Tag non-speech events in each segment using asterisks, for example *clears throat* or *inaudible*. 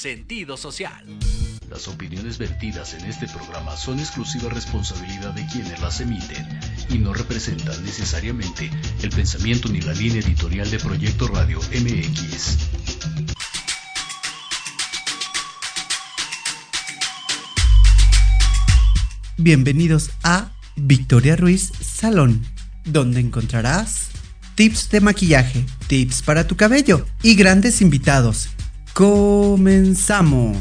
sentido social. Las opiniones vertidas en este programa son exclusiva responsabilidad de quienes las emiten y no representan necesariamente el pensamiento ni la línea editorial de Proyecto Radio MX. Bienvenidos a Victoria Ruiz Salón, donde encontrarás tips de maquillaje, tips para tu cabello y grandes invitados. Comenzamos.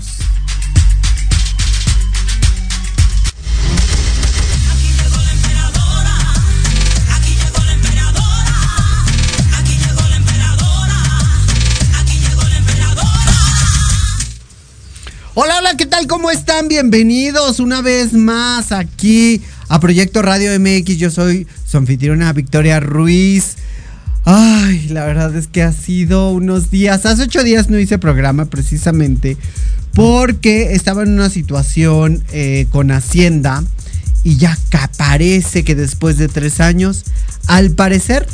Hola, hola, ¿qué tal? ¿Cómo están? Bienvenidos una vez más aquí a Proyecto Radio MX. Yo soy su Victoria Ruiz. Ay, la verdad es que ha sido unos días. Hace ocho días no hice programa precisamente porque estaba en una situación eh, con Hacienda y ya parece que después de tres años, al parecer,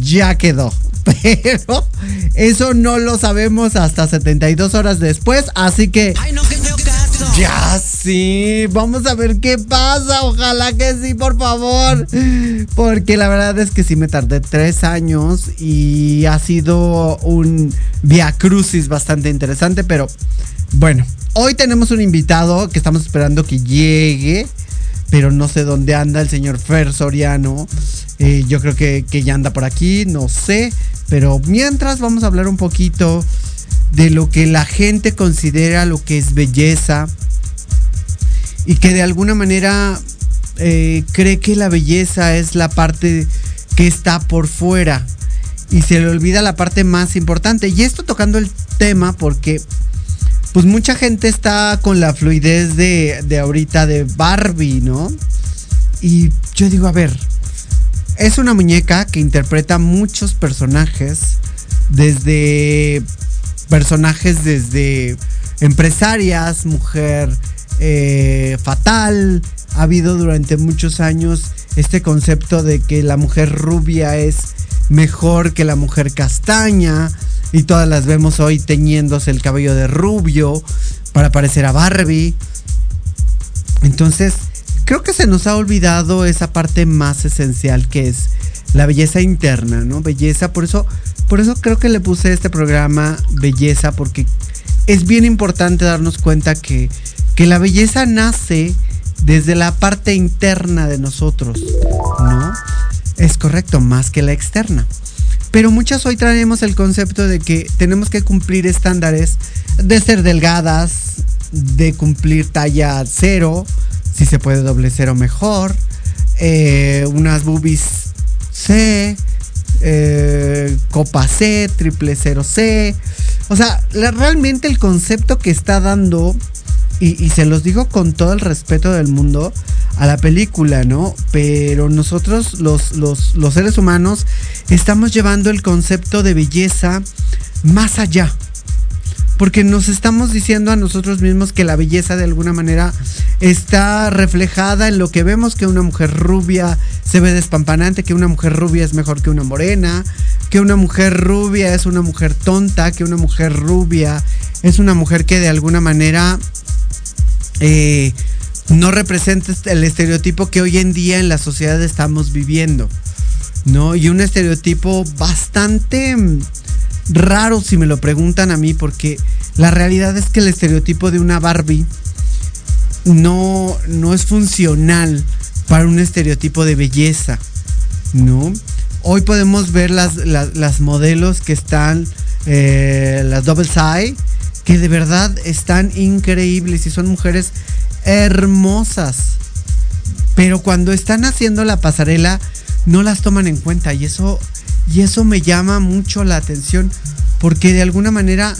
ya quedó. *laughs* Pero eso no lo sabemos hasta 72 horas después, así que... Ay, no, que Ya sí, vamos a ver qué pasa. Ojalá que sí, por favor. Porque la verdad es que sí me tardé tres años y ha sido un via crucis bastante interesante. Pero bueno, hoy tenemos un invitado que estamos esperando que llegue. Pero no sé dónde anda el señor Fer Soriano. Eh, yo creo que, que ya anda por aquí, no sé. Pero mientras vamos a hablar un poquito de lo que la gente considera lo que es belleza y que de alguna manera eh, cree que la belleza es la parte que está por fuera y se le olvida la parte más importante. Y esto tocando el tema porque pues mucha gente está con la fluidez de, de ahorita de Barbie, ¿no? Y yo digo, a ver, es una muñeca que interpreta muchos personajes, desde personajes desde empresarias, mujer eh, fatal. Ha habido durante muchos años este concepto de que la mujer rubia es mejor que la mujer castaña. Y todas las vemos hoy teñiéndose el cabello de rubio para parecer a Barbie. Entonces, creo que se nos ha olvidado esa parte más esencial que es la belleza interna, ¿no? Belleza, por eso, por eso creo que le puse este programa Belleza, porque es bien importante darnos cuenta que, que la belleza nace desde la parte interna de nosotros, ¿no? Es correcto, más que la externa. Pero muchas hoy traemos el concepto de que tenemos que cumplir estándares de ser delgadas, de cumplir talla cero, si se puede doble cero mejor, eh, unas boobies C, eh, copa C, triple cero C. O sea, realmente el concepto que está dando, y, y se los digo con todo el respeto del mundo, a la película, ¿no? Pero nosotros, los, los, los seres humanos, estamos llevando el concepto de belleza más allá. Porque nos estamos diciendo a nosotros mismos que la belleza de alguna manera está reflejada en lo que vemos que una mujer rubia se ve despampanante, que una mujer rubia es mejor que una morena, que una mujer rubia es una mujer tonta, que una mujer rubia es una mujer que de alguna manera eh, no representa el estereotipo que hoy en día en la sociedad estamos viviendo. ¿No? Y un estereotipo bastante raro si me lo preguntan a mí, porque la realidad es que el estereotipo de una Barbie no, no es funcional para un estereotipo de belleza, ¿no? Hoy podemos ver las, las, modelos que están, eh, las double side, que de verdad están increíbles y son mujeres hermosas. Pero cuando están haciendo la pasarela, no las toman en cuenta. Y eso, y eso me llama mucho la atención. Porque de alguna manera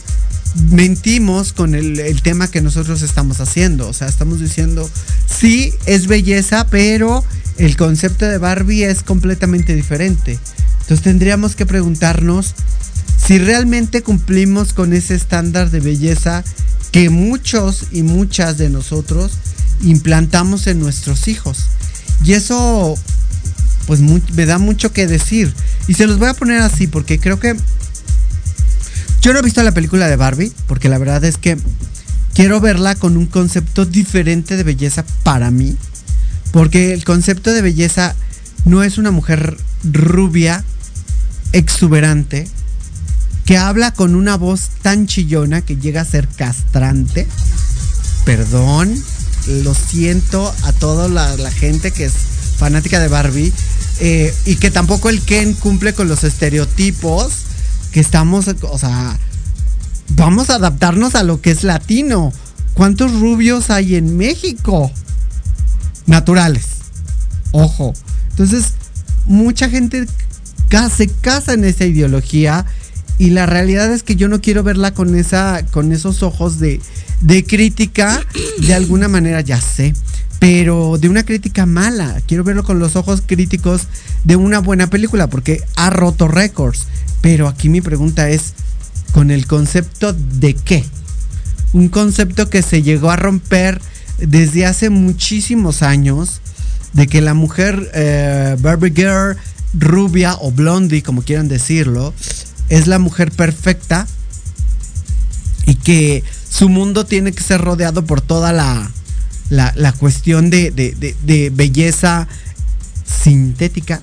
mentimos con el, el tema que nosotros estamos haciendo. O sea, estamos diciendo, sí, es belleza, pero el concepto de Barbie es completamente diferente. Entonces tendríamos que preguntarnos si realmente cumplimos con ese estándar de belleza que muchos y muchas de nosotros implantamos en nuestros hijos. Y eso, pues me da mucho que decir. Y se los voy a poner así porque creo que... Yo no he visto la película de Barbie porque la verdad es que quiero verla con un concepto diferente de belleza para mí. Porque el concepto de belleza no es una mujer rubia, exuberante, que habla con una voz tan chillona que llega a ser castrante. Perdón, lo siento a toda la gente que es fanática de Barbie. Eh, y que tampoco el Ken cumple con los estereotipos que estamos, o sea, vamos a adaptarnos a lo que es latino. ¿Cuántos rubios hay en México? Naturales. Ojo. Entonces, mucha gente se casa en esa ideología Y la realidad es que yo no quiero verla con esa, con esos ojos de, de crítica, de alguna manera, ya sé, pero de una crítica mala. Quiero verlo con los ojos críticos de una buena película, porque ha roto récords. Pero aquí mi pregunta es, ¿con el concepto de qué? Un concepto que se llegó a romper desde hace muchísimos años, de que la mujer eh, Barbie Girl, rubia o blondie, como quieran decirlo, es la mujer perfecta y que su mundo tiene que ser rodeado por toda la, la, cuestión de, de, belleza sintética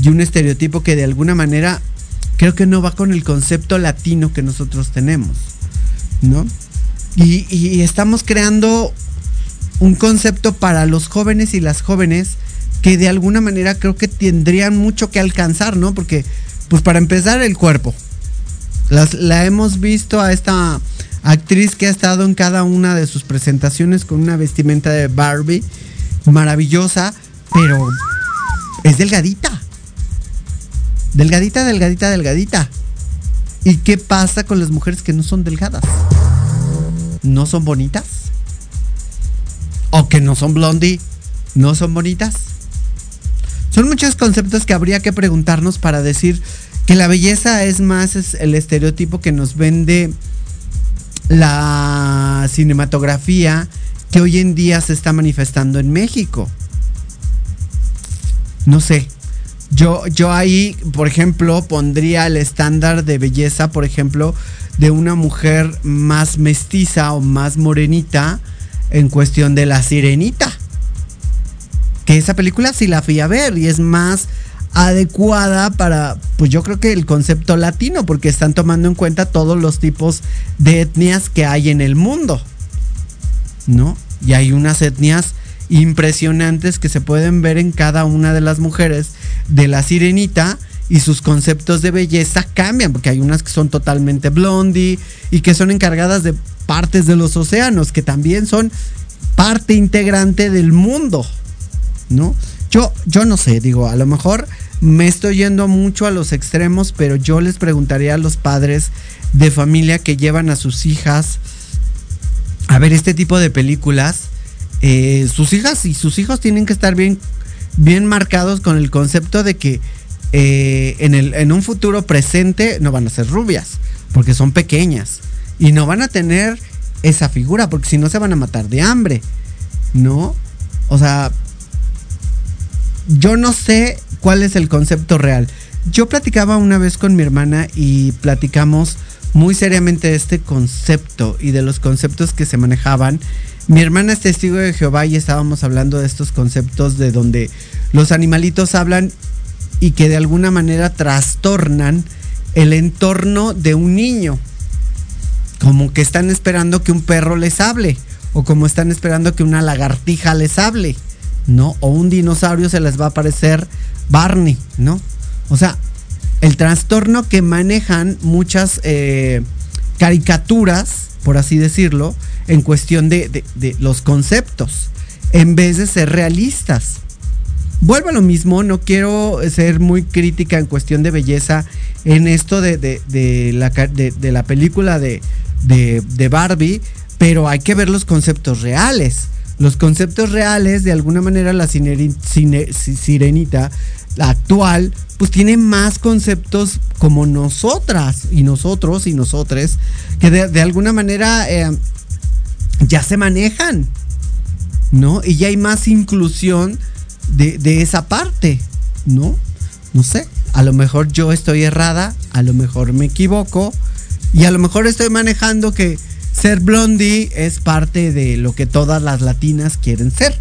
y un estereotipo que de alguna manera creo que no va con el concepto latino que nosotros tenemos, ¿no? Y, y, estamos creando un concepto para los jóvenes y las jóvenes que de alguna manera creo que tendrían mucho que alcanzar, ¿no? Porque pues para empezar, el cuerpo. la hemos visto a esta actriz que ha estado en cada una de sus presentaciones con una vestimenta de Barbie maravillosa, pero es delgadita. Delgadita, delgadita, delgadita. ¿Y qué pasa con las mujeres que no son delgadas? ¿No son bonitas? ¿O que no son blondie? ¿No son bonitas? Son muchos conceptos que habría que preguntarnos para decir que la belleza es más el estereotipo que nos vende la cinematografía que hoy en día se está manifestando en México. No sé. Yo, yo ahí, por ejemplo, pondría el estándar de belleza, por ejemplo, de una mujer más mestiza o más morenita en cuestión de la sirenita que esa película sí la fui a ver y es más adecuada para, pues yo creo que el concepto latino, porque están tomando en cuenta todos los tipos de etnias que hay en el mundo, ¿no? Y hay unas etnias impresionantes que se pueden ver en cada una de las mujeres de la sirenita y sus conceptos de belleza cambian, porque hay unas que son totalmente blondie y que son encargadas de partes de los océanos, que también son parte integrante del mundo. ¿no? Yo, yo no sé, digo, a lo mejor me estoy yendo mucho a los extremos, pero yo les preguntaría a los padres de familia que llevan a sus hijas a ver este tipo de películas. Eh, sus hijas y sus hijos tienen que estar bien, bien marcados con el concepto de que eh, en, el, en un futuro presente no van a ser rubias, porque son pequeñas. Y no van a tener esa figura, porque si no se van a matar de hambre, ¿no? O sea, yo no sé cuál es el concepto real. Yo platicaba una vez con mi hermana y platicamos muy seriamente este concepto y de los conceptos que se manejaban. Mi hermana es testigo de Jehová y estábamos hablando de estos conceptos de donde los animalitos hablan y que de alguna manera trastornan el entorno de un niño. Como que están esperando que un perro les hable o como están esperando que una lagartija les hable. ¿No? O un dinosaurio se les va a aparecer Barney, ¿no? O sea, el trastorno que manejan muchas eh, caricaturas, por así decirlo, en cuestión de, los conceptos, en vez de ser realistas. Vuelvo a lo mismo, no quiero ser muy crítica en cuestión de belleza en esto de, la, de la película de, Barbie, pero hay que ver los conceptos reales los conceptos reales, de alguna manera la sirenita, actual, pues tiene más conceptos como nosotras y nosotros y nosotres, que de, alguna manera eh, ya se manejan, ¿no? Y ya hay más inclusión de esa parte, ¿no? No sé, a lo mejor yo estoy errada, a lo mejor me equivoco, y a lo mejor estoy manejando que ser blondie es parte de lo que todas las latinas quieren ser,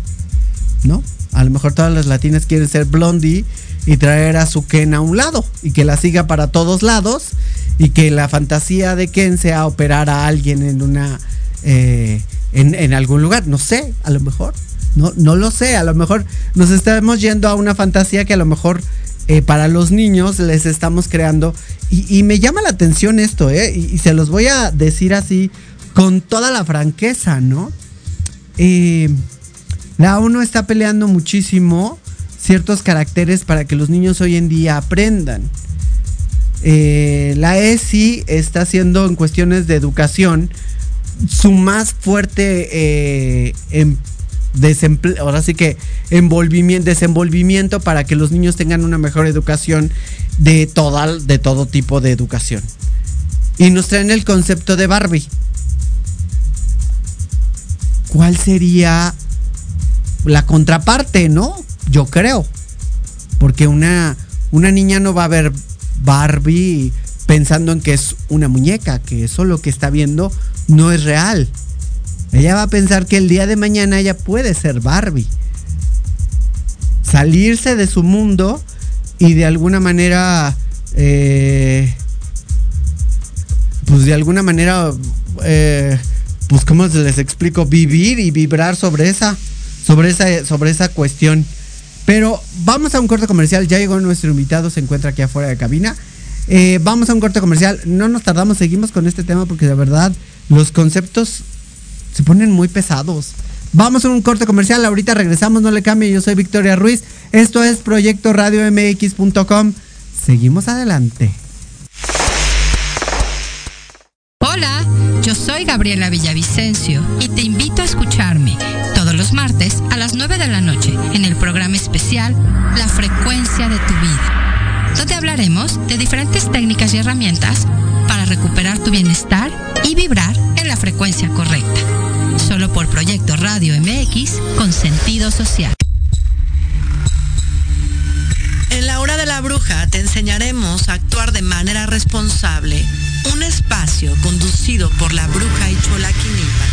¿no? A lo mejor todas las latinas quieren ser blondie y traer a su Ken a un lado y que la siga para todos lados y que la fantasía de Ken sea operar a alguien en una eh, en, algún lugar, no sé, a lo mejor, no, no lo sé, a lo mejor nos estamos yendo a una fantasía que a lo mejor eh, para los niños les estamos creando y, me llama la atención esto, ¿eh? y se los voy a decir así con toda la franqueza, ¿no? Eh, la ONU está peleando muchísimo ciertos caracteres para que los niños hoy en día aprendan. eh, la ESI está haciendo en cuestiones de educación su más fuerte eh, em- ahora sí que envolvimiento, desenvolvimiento para que los niños tengan una mejor educación de, toda, de todo tipo de educación. Y nos traen el concepto de Barbie. ¿Cuál sería la contraparte, no? Yo creo. Porque una, una niña no va a ver Barbie pensando en que es una muñeca, que eso lo que está viendo no es real. Ella va a pensar que el día de mañana ella puede ser Barbie. Salirse de su mundo y de alguna manera, eh, pues de alguna manera, eh, pues cómo les explico, vivir y vibrar sobre esa, sobre esa, sobre esa cuestión. Pero vamos a un corte comercial. Ya llegó nuestro invitado, se encuentra aquí afuera de cabina. Eh, vamos a un corte comercial. No nos tardamos, seguimos con este tema porque de verdad los conceptos se ponen muy pesados. Vamos a un corte comercial. Ahorita regresamos, no le cambie. Yo soy Victoria Ruiz. Esto es Proyecto Radio MX.com. Seguimos adelante. Hola, yo soy Gabriela Villavicencio y te invito a escucharme todos los martes a las 9 de la noche en el programa especial La frecuencia de tu vida, donde hablaremos de diferentes técnicas y herramientas para recuperar tu bienestar y vibrar en la frecuencia correcta. Solo por Proyecto Radio MX con sentido social. En la hora de la bruja te enseñaremos a actuar de manera responsable. Un espacio conducido por la bruja Ichola Quinipa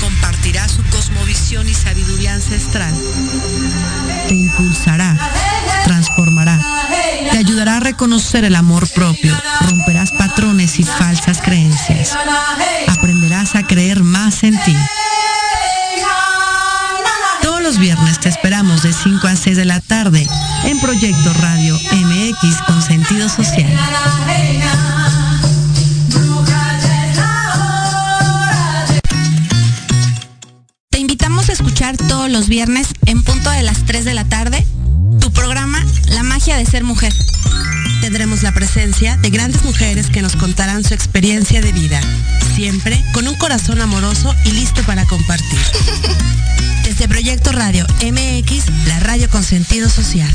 compartirá su cosmovisión y sabiduría ancestral. Te impulsará, transformará, te ayudará a reconocer el amor propio, romperás patrones y falsas creencias. Aprenderás a creer más en ti. Todos los viernes te esperamos de 5 a 6 de la tarde en Proyecto Radio MX con sentido social. Invitamos a escuchar todos los viernes en punto de las 3 de la tarde tu programa La magia de ser mujer. Tendremos la presencia de grandes mujeres que nos contarán su experiencia de vida, siempre con un corazón amoroso y listo para compartir. *laughs* Desde Proyecto Radio MX, la radio con sentido social.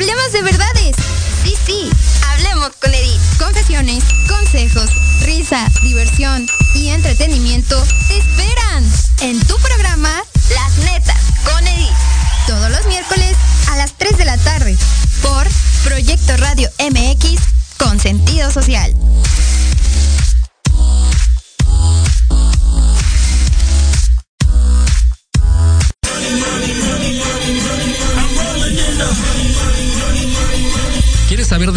Hablemos de verdades. Sí, sí, hablemos con Edith. Confesiones, consejos, risa, diversión y entretenimiento te esperan en tu programa Las Netas con Edith. Todos los miércoles a las 3 de la tarde por Proyecto Radio MX con sentido social.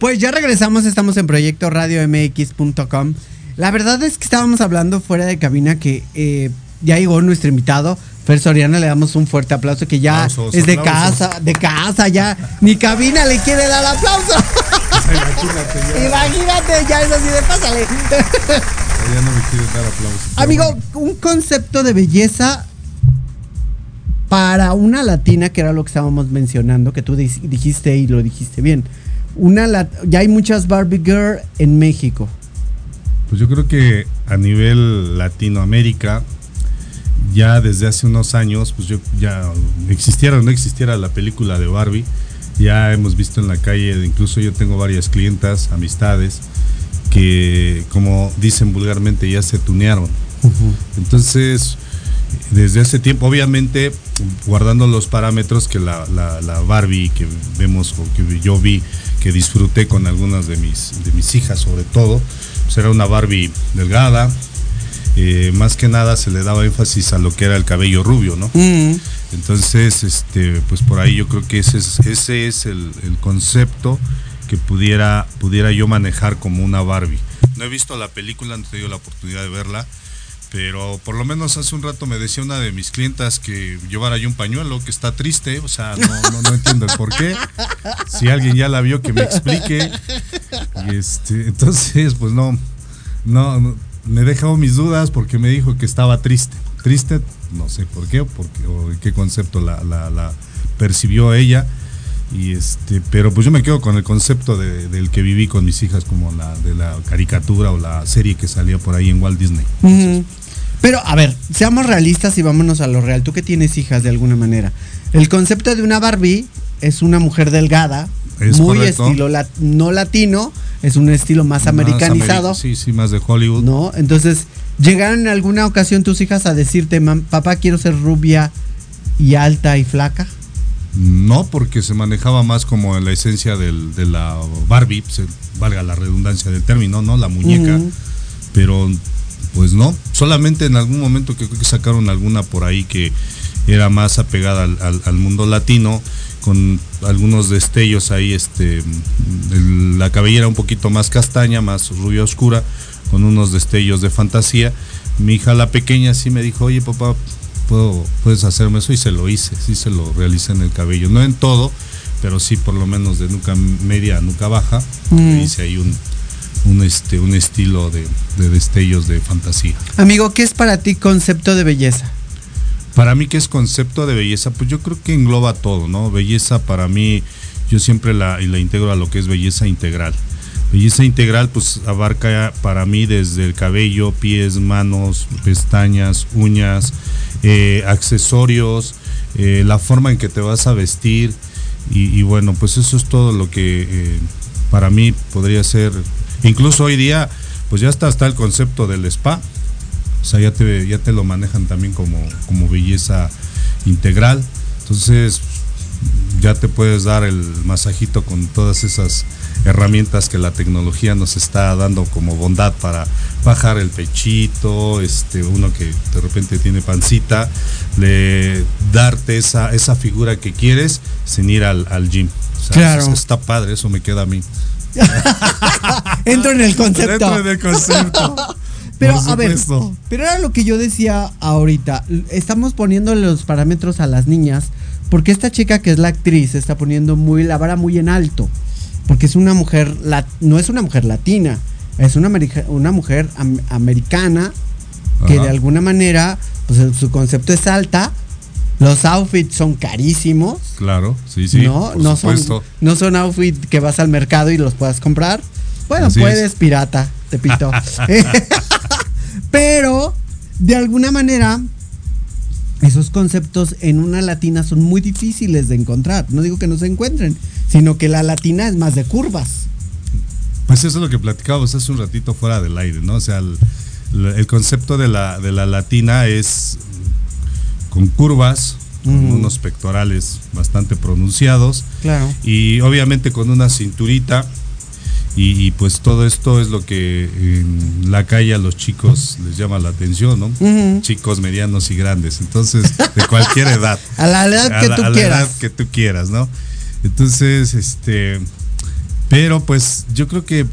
Pues ya regresamos, estamos en Proyecto Radio MX.com. La verdad es que estábamos hablando fuera de cabina que eh, ya llegó nuestro invitado. Fer Soriana, le damos un fuerte aplauso que ya Aplausos, es de aplausos. casa, de casa, ya ni cabina le quiere dar aplauso. Imagínate, ya, Imagínate, ya es así de pásale. ya no me quieren dar aplausos. Amigo, un concepto de belleza para una latina, que era lo que estábamos mencionando, que tú dijiste y lo dijiste bien, una ya hay muchas Barbie Girl en México. Pues yo creo que a nivel Latinoamérica, ya desde hace unos años, pues yo ya existiera o no existiera la película de Barbie, ya hemos visto en la calle, incluso yo tengo varias clientas, amistades, que como dicen vulgarmente ya se tunearon. Entonces, desde hace tiempo, obviamente, guardando los parámetros que la, Barbie que vemos o que yo vi, que disfruté con algunas de mis, de mis hijas sobre todo, pues era una Barbie delgada, eh, más que nada se le daba énfasis a lo que era el cabello rubio, ¿no? Entonces, este, pues por ahí yo creo que ese es, ese es el, concepto que pudiera, pudiera yo manejar como una Barbie. No he visto la película, no he tenido la oportunidad de verla, pero por lo menos hace un rato me decía una de mis clientas que llevara yo un pañuelo, que está triste, o sea, no, no, entiendo el por qué. Si alguien ya la vio, que me explique. Y este, entonces, pues no, no, me he dejado mis dudas porque me dijo que estaba triste. Triste, no sé por qué, porque, o qué concepto la, la, percibió ella. Y este, pero pues yo me quedo con el concepto del que viví con mis hijas, como la de la caricatura o la serie que salía por ahí en Walt Disney. Pero a ver, seamos realistas y vámonos a lo real. Tú que tienes hijas de alguna manera. El concepto de una Barbie es una mujer delgada, muy estilo no latino, es un estilo más, americanizado. sí, sí, más de Hollywood. ¿No? Entonces, ¿llegaron en alguna ocasión tus hijas a decirte, papá, quiero ser rubia y alta y flaca? No, porque se manejaba más como en la esencia de la Barbie, valga la redundancia del término, ¿no? La muñeca. Pero, pues no, solamente en algún momento que creo que sacaron alguna por ahí que era más apegada al mundo latino con algunos destellos ahí, este, la cabellera un poquito más castaña, más rubia oscura, con unos destellos de fantasía. Mi hija la pequeña sí me dijo, oye papá, ¿puedo, puedes hacerme eso y se lo hice, sí se lo realicé en el cabello, no en todo, pero sí por lo menos de nuca media a nuca baja, mm. hice ahí un, un, este, un estilo de, de destellos de fantasía. Amigo, ¿qué es para ti concepto de belleza? Para mí, ¿qué es concepto de belleza? Pues yo creo que engloba todo, ¿no? Belleza para mí, yo siempre la, la integro a lo que es belleza integral. Belleza integral, pues abarca para mí desde el cabello, pies, manos, pestañas, uñas, eh, accesorios, eh, la forma en que te vas a vestir. Y, bueno, pues eso es todo lo que eh, para mí podría ser. Incluso hoy día, pues ya está, está el concepto del spa o sea, ya te, ya te lo manejan también como, como belleza integral. Entonces, ya te puedes dar el masajito con todas esas herramientas que la tecnología nos está dando como bondad para bajar el pechito, este, uno que de repente tiene pancita, le darte esa, esa figura que quieres sin ir al, gym. claro. está padre, eso me queda a mí. *laughs* Entro en el concepto. Entro en el concepto. *laughs* Pero a ver, pero era lo que yo decía ahorita. Estamos poniendo los parámetros a las niñas porque esta chica que es la actriz está poniendo muy la vara muy en alto. Porque es una mujer, no es una mujer latina, es una, una mujer americana que de alguna manera, pues su concepto es alta. Los outfits son carísimos. Claro, sí, sí. No, no son, no son outfits que vas al mercado y los puedas comprar. Bueno, puedes, pirata, te pito. *laughs* Pero, de alguna manera, esos conceptos en una latina son muy difíciles de encontrar. No digo que no se encuentren, sino que la latina es más de curvas. Pues eso es lo que platicábamos hace un ratito fuera del aire, ¿no? O sea, el, concepto de la, de la latina es con curvas, con unos pectorales bastante pronunciados. Claro. Y obviamente con una cinturita y, pues todo esto es lo que en la calle a los chicos les llama la atención, ¿no? Chicos medianos y grandes, entonces de cualquier *laughs* edad. a la edad que tú quieras. A la edad que tú quieras, ¿no? Entonces, este, pero pues yo creo que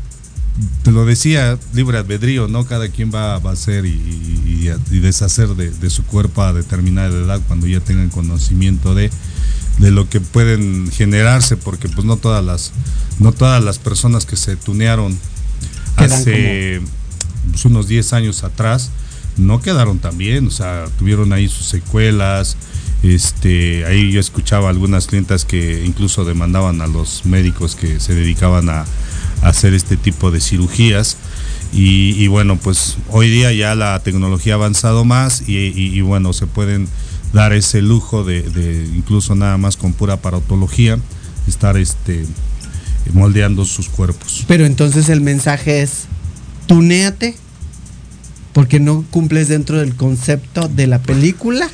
te lo decía, libre albedrío, ¿no? Cada quien va, a hacer y, y, deshacer de, de, su cuerpo a determinada edad cuando ya tengan conocimiento de de lo que pueden generarse, porque pues no todas las, no todas las personas que se tunearon hace pues, unos 10 años atrás, no quedaron tan bien, o sea, tuvieron ahí sus secuelas, Este, ahí yo escuchaba algunas clientas que incluso demandaban a los médicos que se dedicaban a hacer este tipo de cirugías. Y, bueno, pues hoy día ya la tecnología ha avanzado más y, bueno, se pueden dar ese lujo de, incluso nada más con pura paratología, estar este moldeando sus cuerpos. Pero entonces el mensaje es, tunéate, porque no cumples dentro del concepto de la película.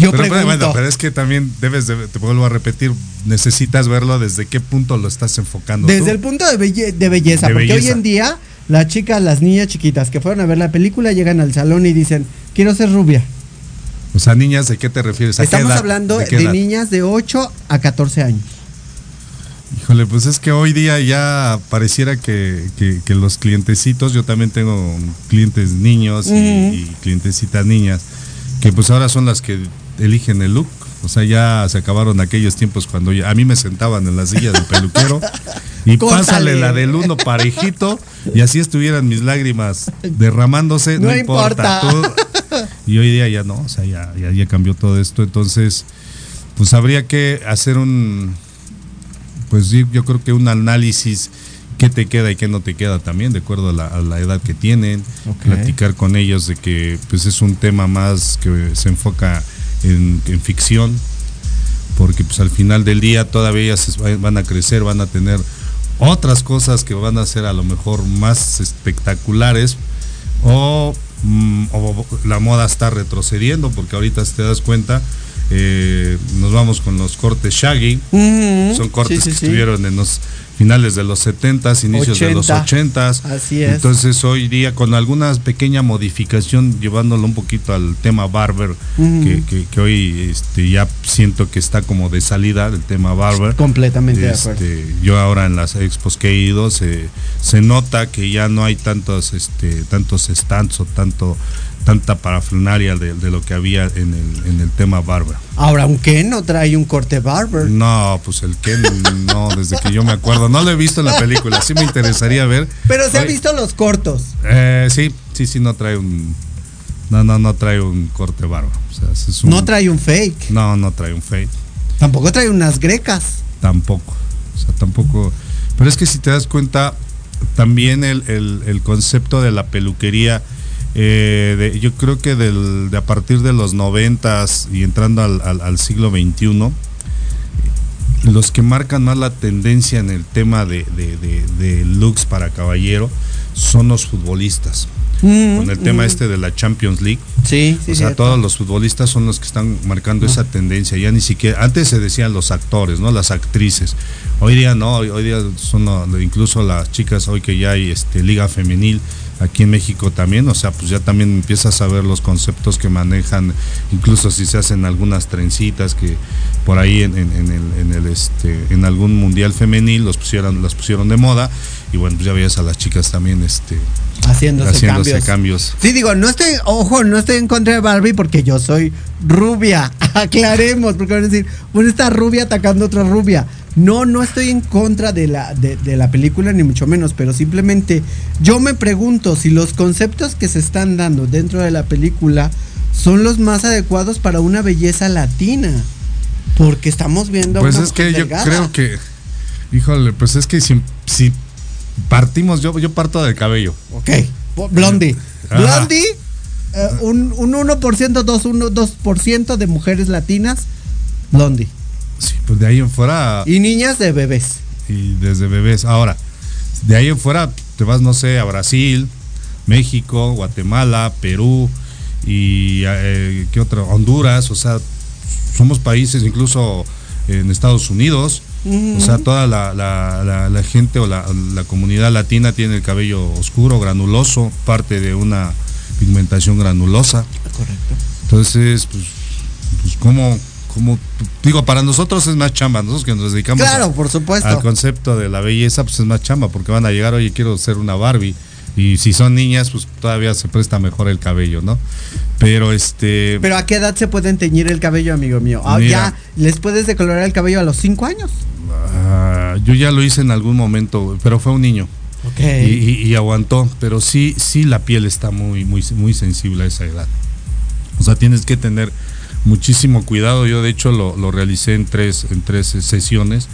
Yo pero, pregunto. Bueno, pero es que también debes, de, te vuelvo a repetir, necesitas verlo desde qué punto lo estás enfocando. Desde tú. el punto de, belle de belleza, De porque belleza. hoy en día las chicas, las niñas chiquitas que fueron a ver la película llegan al salón y dicen, quiero ser rubia. O sea, niñas, ¿de qué te refieres? ¿A qué Estamos edad? hablando ¿De niñas de 8 a 14 años. Híjole, pues es que hoy día ya pareciera que, que- que los clientecitos, yo también tengo clientes niños y, clientecitas niñas, que pues ahora son las que eligen el look. O sea, ya se acabaron aquellos tiempos cuando ya- a mí me sentaban en la silla del peluquero y *laughs* Córtale. pásale la del uno parejito y así estuvieran mis lágrimas derramándose, no, No importa. y hoy día ya no, o sea, ya, ya, ya cambió todo esto. Entonces, pues habría que hacer un, pues yo creo que un análisis qué te queda y qué no te queda también, de acuerdo a la, a la edad que tienen, platicar con ellos de que pues es un tema más que se enfoca en, en ficción, porque pues al final del día todavía ellas van a crecer, van a tener otras cosas que van a ser a lo mejor más espectaculares o, mm, o la moda está retrocediendo porque ahorita si te das cuenta eh, nos vamos con los cortes shaggy son cortes Sí, sí, que sí. estuvieron en los finales de los 70s, inicios de los 80. 80s. Así es. Entonces hoy día con alguna pequeña modificación llevándolo un poquito al tema barber, que, que- que hoy este, ya siento que está como de salida el tema barber. Completamente de acuerdo. Este, yo ahora en las expos que he ido se, se nota que ya no hay tantos este tantos stands o tanto tanta parafernalia de, de lo que había en el, en el tema barber. Ahora, aunque no trae un corte barber. No, pues el Ken no, desde que yo me acuerdo, no lo he visto en la película, sí me interesaría ver. Pero se ha Oye, visto los cortos. eh, sí, sí, sí, no trae un, no, no, no trae un corte barba. O sea, es un- No trae un fake. no, no trae un fade. Tampoco trae unas grecas. Tampoco. O sea, tampoco. Pero es que si te das cuenta, también el, el- el concepto de la peluquería, eh, de- yo creo que del, de a partir de los noventas y entrando al, al- al siglo XXI, los que marcan más la tendencia en el tema de, de- looks para caballero son los futbolistas. Mm, Con el tema mm. este de la Champions League, Sí, sí. o sea, cierto. todos los futbolistas son los que están marcando esa tendencia. Ya ni siquiera, antes se decían los actores, ¿no? Las actrices. Hoy día no, hoy, hoy día son incluso las chicas, hoy que ya hay este, liga femenil aquí en México también, o sea, pues ya también empiezas a ver los conceptos que manejan, incluso si se hacen algunas trencitas que por ahí en, en- el, este, en algún mundial femenil los pusieron, las pusieron de moda y bueno, pues ya veías a las chicas también este, Haciéndose, haciéndose cambios. cambios. Sí, digo, no estoy, ojo, no estoy en contra de Barbie porque yo soy rubia. *laughs* Aclaremos, porque van a decir, bueno, está rubia atacando a otra rubia. No, no estoy en contra de la, de, de la película, ni mucho menos, pero simplemente yo me pregunto si los conceptos que se están dando dentro de la película son los más adecuados para una belleza latina. Porque estamos viendo. a Pues es que yo creo que, híjole, pues es que si, si partimos, yo, yo parto del cabello. Ok, Blondie. Ajá. Blondie, eh, un, un 1%, 2, 1, 2% de mujeres latinas, Blondie. Sí, pues de ahí en fuera Y niñas de bebés. y desde bebés. Ahora, de ahí en fuera te vas, no sé, a Brasil, México, Guatemala, Perú y eh, ¿qué otro? Honduras, o sea, somos países incluso en Estados Unidos. O sea, toda la, la- la- la gente o la, comunidad latina tiene el cabello oscuro, granuloso, parte de una pigmentación granulosa. Correcto. Entonces, pues, pues ¿cómo, cómo? Digo, para nosotros es más chamba, nosotros que nos dedicamos a- Claro, por supuesto. al concepto de la belleza, pues es más chamba, porque van a llegar, oye, quiero ser una Barbie. Y si son niñas, pues todavía se presta mejor el cabello, ¿no? Pero este. Pero ¿a qué edad se pueden teñir el cabello, amigo mío? Mira. ya les puedes decolorar el cabello a los 5 años. Ah, yo ya lo hice en algún momento, pero fue un niño. Y, y- y aguantó. Pero sí, sí la piel está muy, muy, muy sensible a esa edad. O sea, tienes que tener muchísimo cuidado. Yo de hecho lo, lo realicé en tres, en tres sesiones.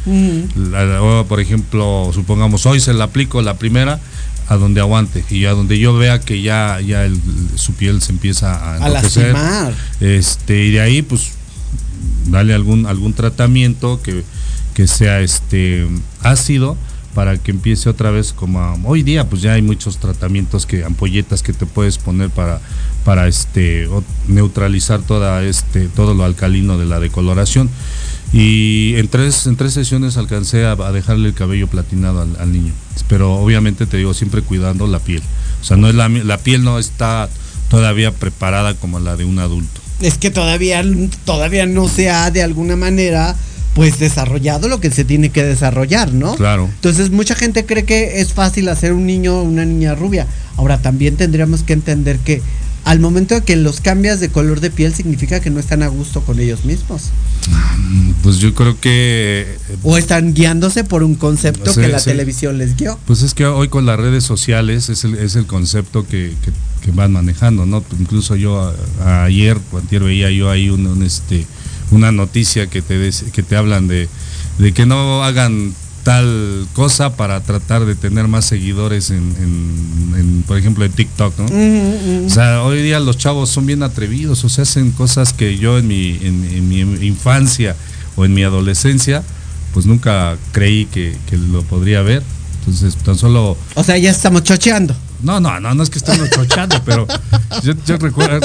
La- por ejemplo, supongamos hoy se la aplico la primera a donde aguante y a donde yo vea que ya, ya el- su piel se empieza a A lastimar. Este, y de ahí, pues, darle algún, algún tratamiento que, que sea este ácido para que empiece otra vez como hoy día pues ya hay muchos tratamientos que ampolletas que te puedes poner para para este neutralizar toda este todo lo alcalino de la decoloración. Y en tres en tres sesiones alcancé a, a dejarle el cabello platinado al, al niño. Pero obviamente te digo siempre cuidando la piel. O sea no es la la piel no está todavía preparada como la de un adulto. Es que todavía, todavía no se ha de alguna manera pues desarrollado lo que se tiene que desarrollar, ¿no? Claro. Entonces mucha gente cree que es fácil hacer un niño o una niña rubia. Ahora también tendríamos que entender que al momento de que los cambias de color de piel significa que no están a gusto con ellos mismos. pues yo creo que O están guiándose por un concepto que la televisión les dio. Pues es que hoy con las redes sociales es el, es el concepto que, que- que van manejando, ¿no? Incluso yo a- ayer, o antier veía yo ahí un, un, este, una noticia que te, des- que te hablan de, de que no hagan tal cosa para tratar de tener más seguidores en, en- en, por ejemplo, en TikTok, ¿no? O sea, hoy día los chavos son bien atrevidos, o sea, hacen cosas que yo en mi, en, en mi infancia o en mi adolescencia, pues nunca creí que, que lo podría ver. Entonces, tan solo... O sea, ya estamos chocheando. No, no, no, no es que estemos chochando, pero yo, yo recuerdo...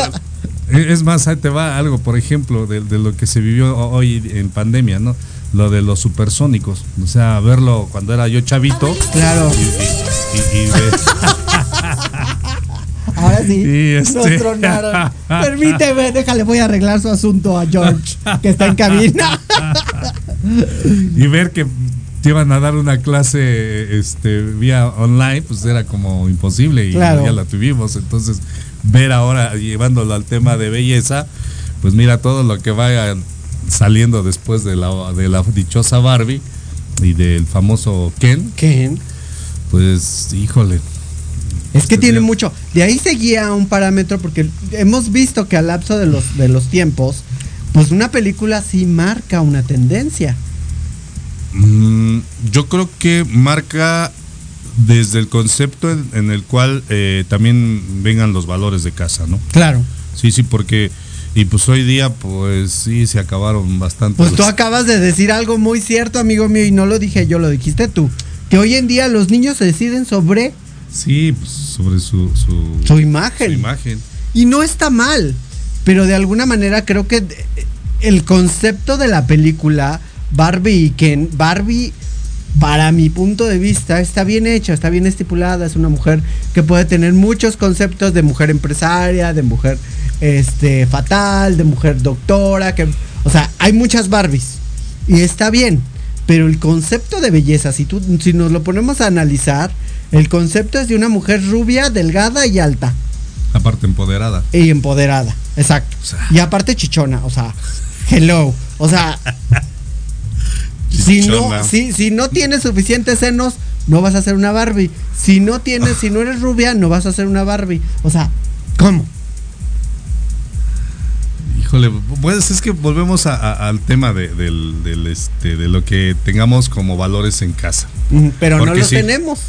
Es más, ahí te va algo, por ejemplo, de, de lo que se vivió hoy en pandemia, ¿no? Lo de los supersónicos. O sea, verlo cuando era yo chavito. Claro. Y, y- y- y ver- *laughs* Ahora sí. Y Nos este- tronaron. *laughs* Permíteme, déjale, voy a arreglar su asunto a George, que está en cabina. *laughs* y ver que te iban a dar una clase este vía online, pues era como imposible y Claro. ya la tuvimos. Entonces, ver ahora llevándolo al tema de belleza, pues mira todo lo que vaya saliendo después de la, de la dichosa Barbie y del famoso Ken. Ken. Pues, híjole. Es que tiene mucho. De ahí seguía un parámetro porque hemos visto que al lapso de los, de los tiempos, pues una película sí marca una tendencia. Mm, yo creo que marca desde el concepto en, en el cual eh, también vengan los valores de casa, ¿no? Claro. Sí, sí, porque y pues hoy día pues sí se acabaron bastante. Pues tú acabas de decir algo muy cierto, amigo mío, y no lo dije yo, lo dijiste tú. Que hoy en día los niños se deciden sobre Sí, pues sobre su su, su imagen. su imagen. Y no está mal, pero de alguna manera creo que el concepto de la película Barbie y Ken, Barbie, para mi punto de vista, está bien hecha, está bien estipulada, es una mujer que puede tener muchos conceptos de mujer empresaria, de mujer este fatal, de mujer doctora, que o sea, hay muchas Barbies y está bien, pero el concepto de belleza, si tú si nos lo ponemos a analizar, el concepto es de una mujer rubia, delgada y alta Aparte empoderada. y empoderada, exacto. y aparte chichona, o sea, hello, o sea, si no, si, si no tienes suficientes senos, no vas a hacer una Barbie. Si no tienes, si no eres rubia, no vas a hacer una Barbie. O sea, ¿cómo? Híjole, pues es que volvemos a- a- al tema de, del, del, este, de lo que tengamos como valores en casa. Pero no los sí. tenemos.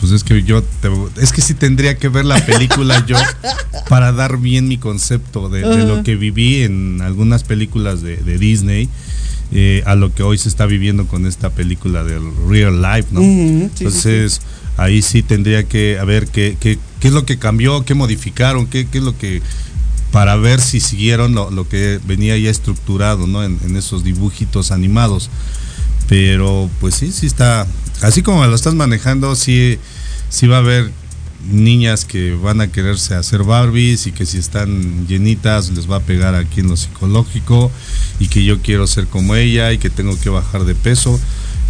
Pues es que yo te- es que sí tendría que ver la película yo para dar bien mi concepto de, de lo que viví en algunas películas de, de Disney eh, a lo que hoy se está viviendo con esta película del Real Life, ¿no? Ujú, sí, sí, Entonces ahí sí tendría que a ver qué, qué, qué es lo que cambió, qué modificaron, qué, qué es lo que para ver si siguieron lo, lo que venía ya estructurado, ¿no? En, en esos dibujitos animados. Pero pues sí, sí está, así como lo estás manejando, sí, sí va a haber niñas que van a quererse hacer Barbies y que si están llenitas les va a pegar aquí en lo psicológico y que yo quiero ser como ella y que tengo que bajar de peso.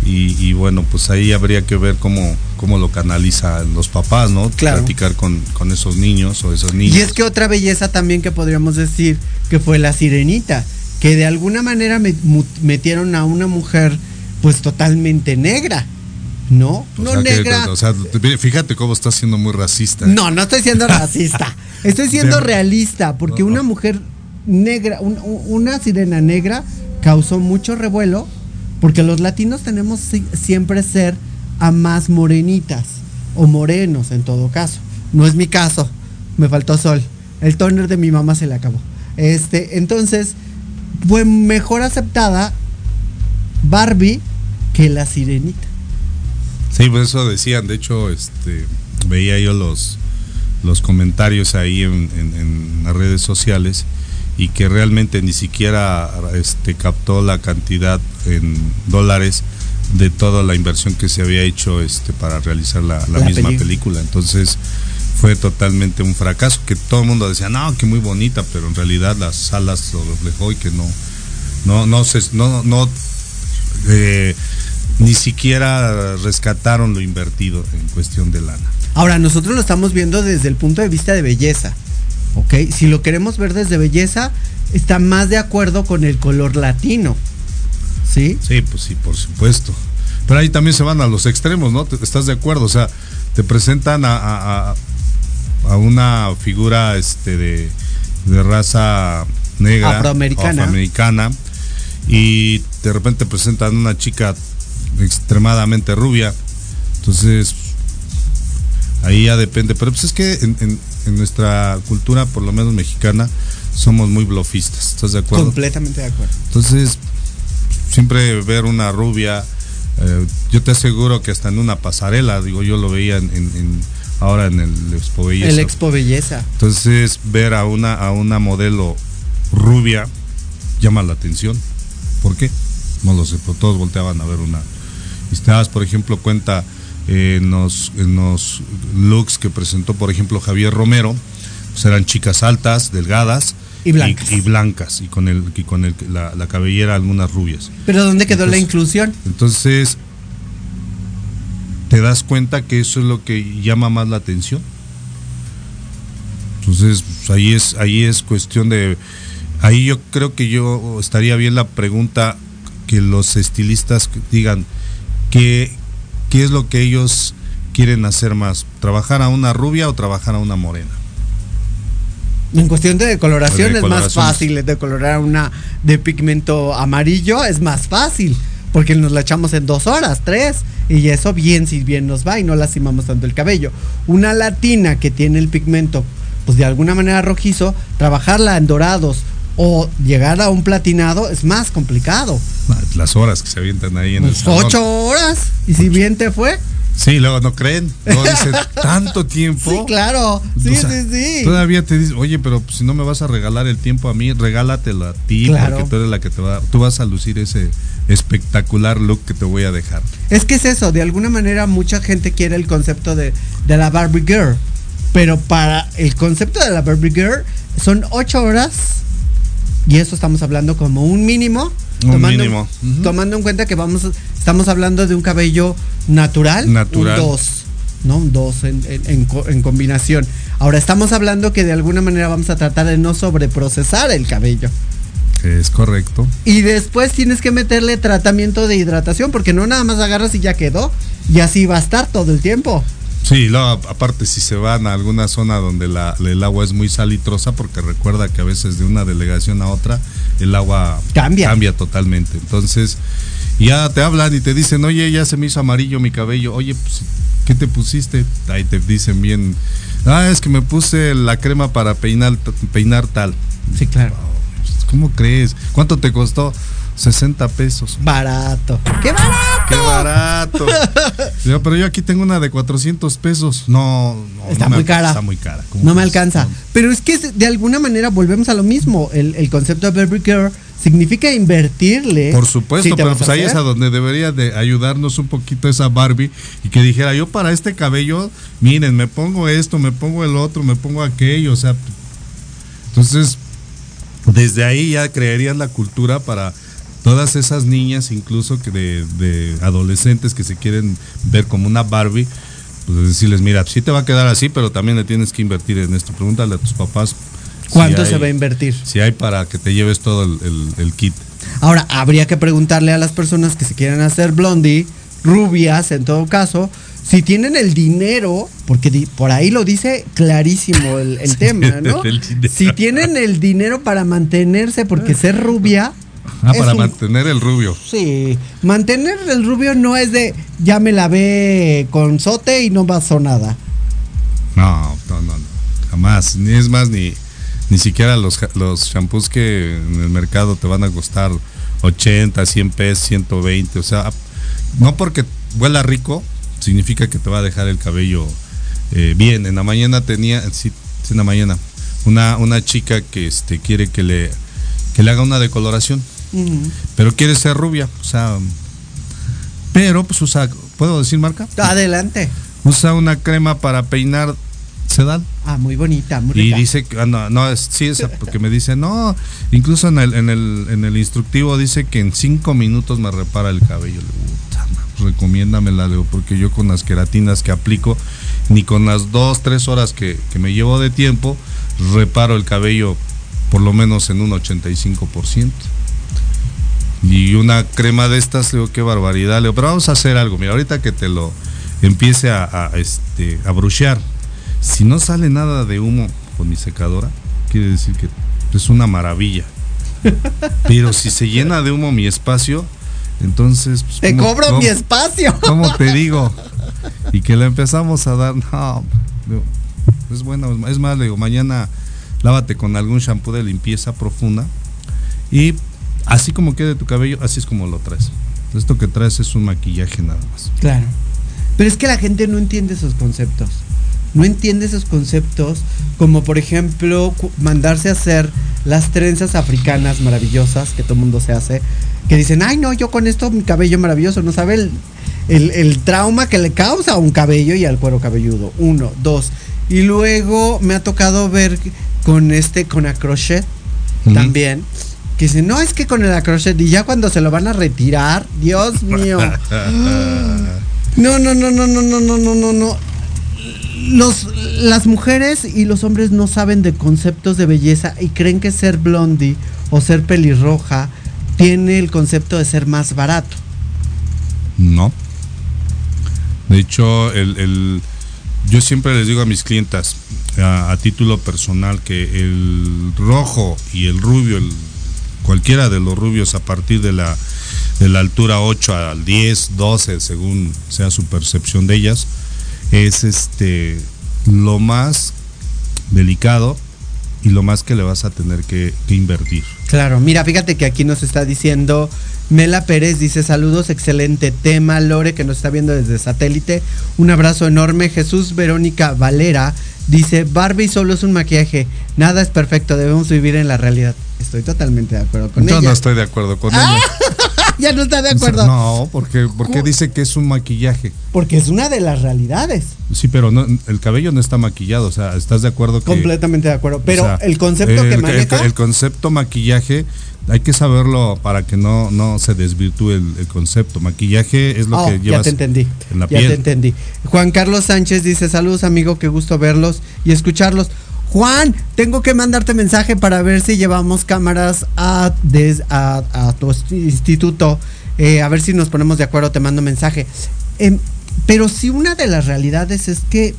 Y, y bueno, pues ahí habría que ver cómo, cómo lo canalizan los papás, ¿no? Claro. Platicar con, con esos niños o esas niñas. Y es que otra belleza también que podríamos decir que fue la sirenita, que de alguna manera metieron a una mujer pues totalmente negra, ¿no? O no sea, que- negra. o sea, te- fíjate cómo está siendo muy racista. No, no estoy siendo *laughs* racista. Estoy siendo realista, porque una mujer negra, una sirena negra causó mucho revuelo porque los latinos tenemos siempre ser a más morenitas o morenos en todo caso. No es mi caso, me faltó sol. El toner de mi mamá se le acabó. Este, entonces fue mejor aceptada Barbie que la sirenita. Sí, pues eso decían. De hecho, este veía yo los, los comentarios ahí en, las redes sociales y que realmente ni siquiera este, captó la cantidad en dólares de toda la inversión que se había hecho este, para realizar la, misma película. Entonces fue totalmente un fracaso, que todo el mundo decía, no, que muy bonita, pero en realidad las salas lo reflejó y que no, no, no, se, no, no eh, ni siquiera rescataron lo invertido en cuestión de lana. Ahora, nosotros lo estamos viendo desde el punto de vista de belleza, ¿ok? Si lo queremos ver desde belleza, está más de acuerdo con el color latino, ¿sí? Sí, pues sí, por supuesto. Pero ahí también se van a los extremos, ¿no? ¿Estás de acuerdo? O sea, te presentan a, a, una figura este, de, de raza negra, afroamericana. afroamericana, y de repente presentan una chica extremadamente rubia. Entonces, ahí ya depende. Pero pues es que en, nuestra cultura, por lo menos mexicana, somos muy blofistas. ¿Estás de acuerdo? Completamente de acuerdo. Entonces, siempre ver una rubia, eh, yo te aseguro que hasta en una pasarela, digo, yo lo veía en, ahora en el Expo Belleza. El Expo Belleza. Entonces, ver a una, a una modelo rubia llama la atención. ¿Por qué? No lo sé, pero todos volteaban a ver una. Y te das, por ejemplo, cuenta en los, en los looks que presentó, por ejemplo, Javier Romero, pues eran chicas altas, delgadas. Y blancas. Y, blancas, y con, el, y con el, la, cabellera algunas rubias. Pero ¿dónde quedó la inclusión? Entonces, te das cuenta que eso es lo que llama más la atención. Entonces, pues, ahí es, ahí es cuestión de. Ahí yo creo que yo estaría bien la pregunta que los estilistas digan que qué es lo que ellos quieren hacer más, trabajar a una rubia o trabajar a una morena. En cuestión de decoloración es más fácil decolorar una de pigmento amarillo, es más fácil, porque nos la echamos en dos horas, tres, y eso bien si bien nos va y no lastimamos tanto el cabello. Una latina que tiene el pigmento, pues de alguna manera rojizo, trabajarla en dorados o llegar a un platinado es más complicado. Las horas que se avientan ahí en el salón. Ocho horas. ¿Y si bien te fue? Sí, luego no creen. No dicen *laughs* tanto tiempo. Sí, claro. Sí, sí, sí. Todavía te dicen, oye, pero si no me vas a regalar el tiempo a mí, regálatelo a ti, porque tú eres la que te va, tú vas a lucir ese espectacular look que te voy a dejar. Es que es eso, de alguna manera mucha gente quiere el concepto de, de la Barbie Girl. Pero para el concepto de la Barbie Girl son ocho horas y eso estamos hablando como un mínimo. Un tomando, mínimo. tomando en cuenta que vamos, estamos hablando de un cabello natural. Natural. Un dos, ¿no? Un dos en, en, combinación. Ahora estamos hablando que de alguna manera vamos a tratar de no sobreprocesar el cabello. Es correcto. Y después tienes que meterle tratamiento de hidratación, porque no nada más agarras y ya quedó. Y así va a estar todo el tiempo. Sí, aparte si se van a alguna zona donde la, el agua es muy salitrosa, porque recuerda que a veces de una delegación a otra el agua cambia, cambia totalmente. Entonces ya te hablan y te dicen, oye, ya se me hizo amarillo mi cabello, oye, pues, ¿qué te pusiste? Ahí te dicen bien, ah, es que me puse la crema para peinar, peinar tal. Sí, claro. ¿Cómo crees? ¿Cuánto te costó? 60 pesos. Barato. ¡Qué barato! ¡Qué barato! *laughs* pero yo aquí tengo una de 400 pesos. No, está muy cara. Está muy cara. No me alcanza. Pero es que de alguna manera volvemos a lo mismo. El, concepto de Baby Girl significa invertirle. Por supuesto, pero pues ahí es a donde debería de ayudarnos un poquito esa Barbie y que dijera, yo para este cabello, miren, me pongo esto, me pongo el otro, me pongo aquello, o sea, entonces, desde ahí ya crearían la cultura para todas esas niñas, incluso que de, adolescentes que se quieren ver como una Barbie, pues decirles, mira, sí te va a quedar así, pero también le tienes que invertir en esto. Pregúntale a tus papás. ¿Cuánto se va a invertir? Si hay para que te lleves todo el, kit. Ahora, habría que preguntarle a las personas que se quieren hacer blondie, rubias en todo caso, si tienen el dinero, porque por ahí lo dice clarísimo el, *laughs* tema, *laughs* ¿no? Si tienen el dinero para mantenerse, porque ser rubia. Ah, para mantener el rubio. Sí, mantener el rubio no es de ya me lavé con sote y no pasó nada. No, no, no, jamás. Ni es más, ni, ni siquiera los, los shampoos que en el mercado te van a costar 80, 100 pesos, 120. O sea, no porque huela rico, significa que te va a dejar el cabello eh, bien. En la mañana tenía, sí, en la mañana, una, una chica que este, quiere que le, que le haga una decoloración, pero quiere ser rubia, o sea, pero pues usa, ¿puedo decir marca? Adelante. Usa una crema para peinar sedal. Ah, muy bonita, muy Y dice que, ah, no, no, es, sí, esa, porque me dice, no, incluso en el, en el, en el instructivo dice que en cinco minutos me repara el cabello recomiéndamela, Leo, porque yo con las queratinas que aplico, ni con las dos, tres horas que, me llevo de tiempo, reparo el cabello por lo menos en un 85%. Y una crema de estas, Leo, qué barbaridad, Leo. Pero vamos a hacer algo, mira, ahorita que te lo empiece a, este, a bruchear, si no sale nada de humo con mi secadora, quiere decir que es una maravilla. *laughs* Pero si se llena de humo mi espacio, entonces. Pues, te cobro mi espacio. ¿Cómo te *laughs* digo? Y que le empezamos a dar. No, es bueno. Es más, le digo, mañana lávate con algún shampoo de limpieza profunda. Y así como quede tu cabello, así es como lo traes. Esto que traes es un maquillaje nada más. Claro. Pero es que la gente no entiende esos conceptos. No entiende esos conceptos como por ejemplo mandarse a hacer las trenzas africanas maravillosas que todo el mundo se hace que dicen, ay no, yo con esto mi cabello maravilloso, no sabe el, trauma que le causa a un cabello y al cuero cabelludo. Uno, dos. Y luego me ha tocado ver con este, con acrochet también. Que dicen, no, es que con el acrochet y ya cuando se lo van a retirar, Dios *laughs* mío. No, no, no, no, no, no, no, no, no, no. Los, las mujeres y los hombres no saben de conceptos de belleza y creen que ser blondie o ser pelirroja tiene el concepto de ser más barato. No. De hecho, el, yo siempre les digo a mis clientas, a, título personal, que el rojo y el rubio, cualquiera de los rubios a partir de la, de la altura 8 al 10, 12, según sea su percepción de ellas, es este lo más delicado y lo más que le vas a tener que, invertir. Claro, mira, fíjate que aquí nos está diciendo Mela Pérez, dice saludos, excelente tema, Lore que nos está viendo desde satélite, un abrazo enorme, Jesús Verónica Valera dice, Barbie solo es un maquillaje, nada es perfecto, debemos vivir en la realidad. Estoy totalmente de acuerdo con ella. Yo no estoy de acuerdo con ella. *laughs* ya no está de acuerdo. No, porque, porque dice que es un maquillaje. Porque es una de las realidades. Sí, pero no, el cabello no está maquillado, o sea, ¿estás de acuerdo? Que, Completamente de acuerdo. Pero el concepto que maneja. El, concepto maquillaje hay que saberlo para que no, no se desvirtúe el, concepto. Maquillaje es lo oh, que llevas ya te entendí, ya te entendí. Juan Carlos Sánchez dice, saludos amigo, qué gusto verlos y escucharlos. Juan, tengo que mandarte mensaje para ver si llevamos cámaras a, a, tu instituto. Eh, a ver si nos ponemos de acuerdo, te mando mensaje. Em, pero si una de las realidades es que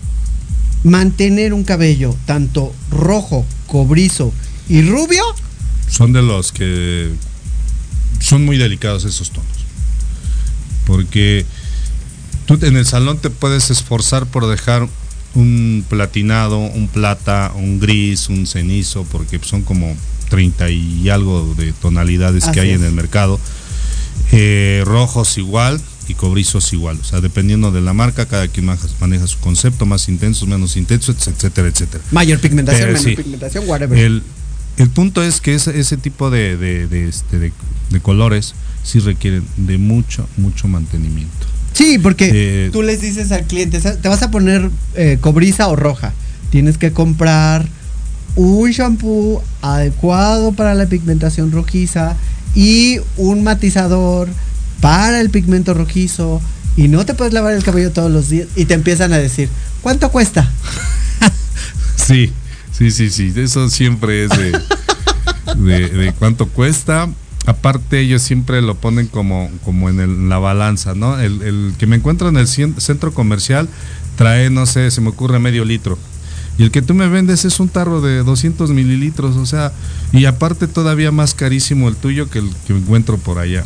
mantener un cabello tanto rojo, cobrizo y rubio. Son de los que son muy delicados esos tonos. Porque tú en el salón te puedes esforzar por dejar un platinado, un plata, un gris, un cenizo, porque son como 30 y algo de tonalidades que hay en el mercado. Eh, rojos igual y cobrizos igual. O sea, dependiendo de la marca, cada quien maneja su concepto, más intensos, menos intensos, etcétera, etcétera. Mayor pigmentación, menor pigmentación, whatever. El, punto es que ese, ese tipo de, de, este, de colores sí requieren de mucho, mucho mantenimiento. Sí, porque eh, tú les dices al cliente, te vas a poner eh, cobriza o roja. Tienes que comprar un shampoo adecuado para la pigmentación rojiza y un matizador para el pigmento rojizo y no te puedes lavar el cabello todos los días y te empiezan a decir, ¿cuánto cuesta? *laughs* sí, sí, sí, sí, eso siempre es de, de cuánto cuesta aparte ellos siempre lo ponen como, como en, el- la balanza, ¿no? El, el que me encuentro en el centro comercial trae, no sé, se me ocurre medio litro. Y el que tú me vendes es un tarro de 200 mililitros, o sea, y aparte todavía más carísimo el tuyo que el que encuentro por allá.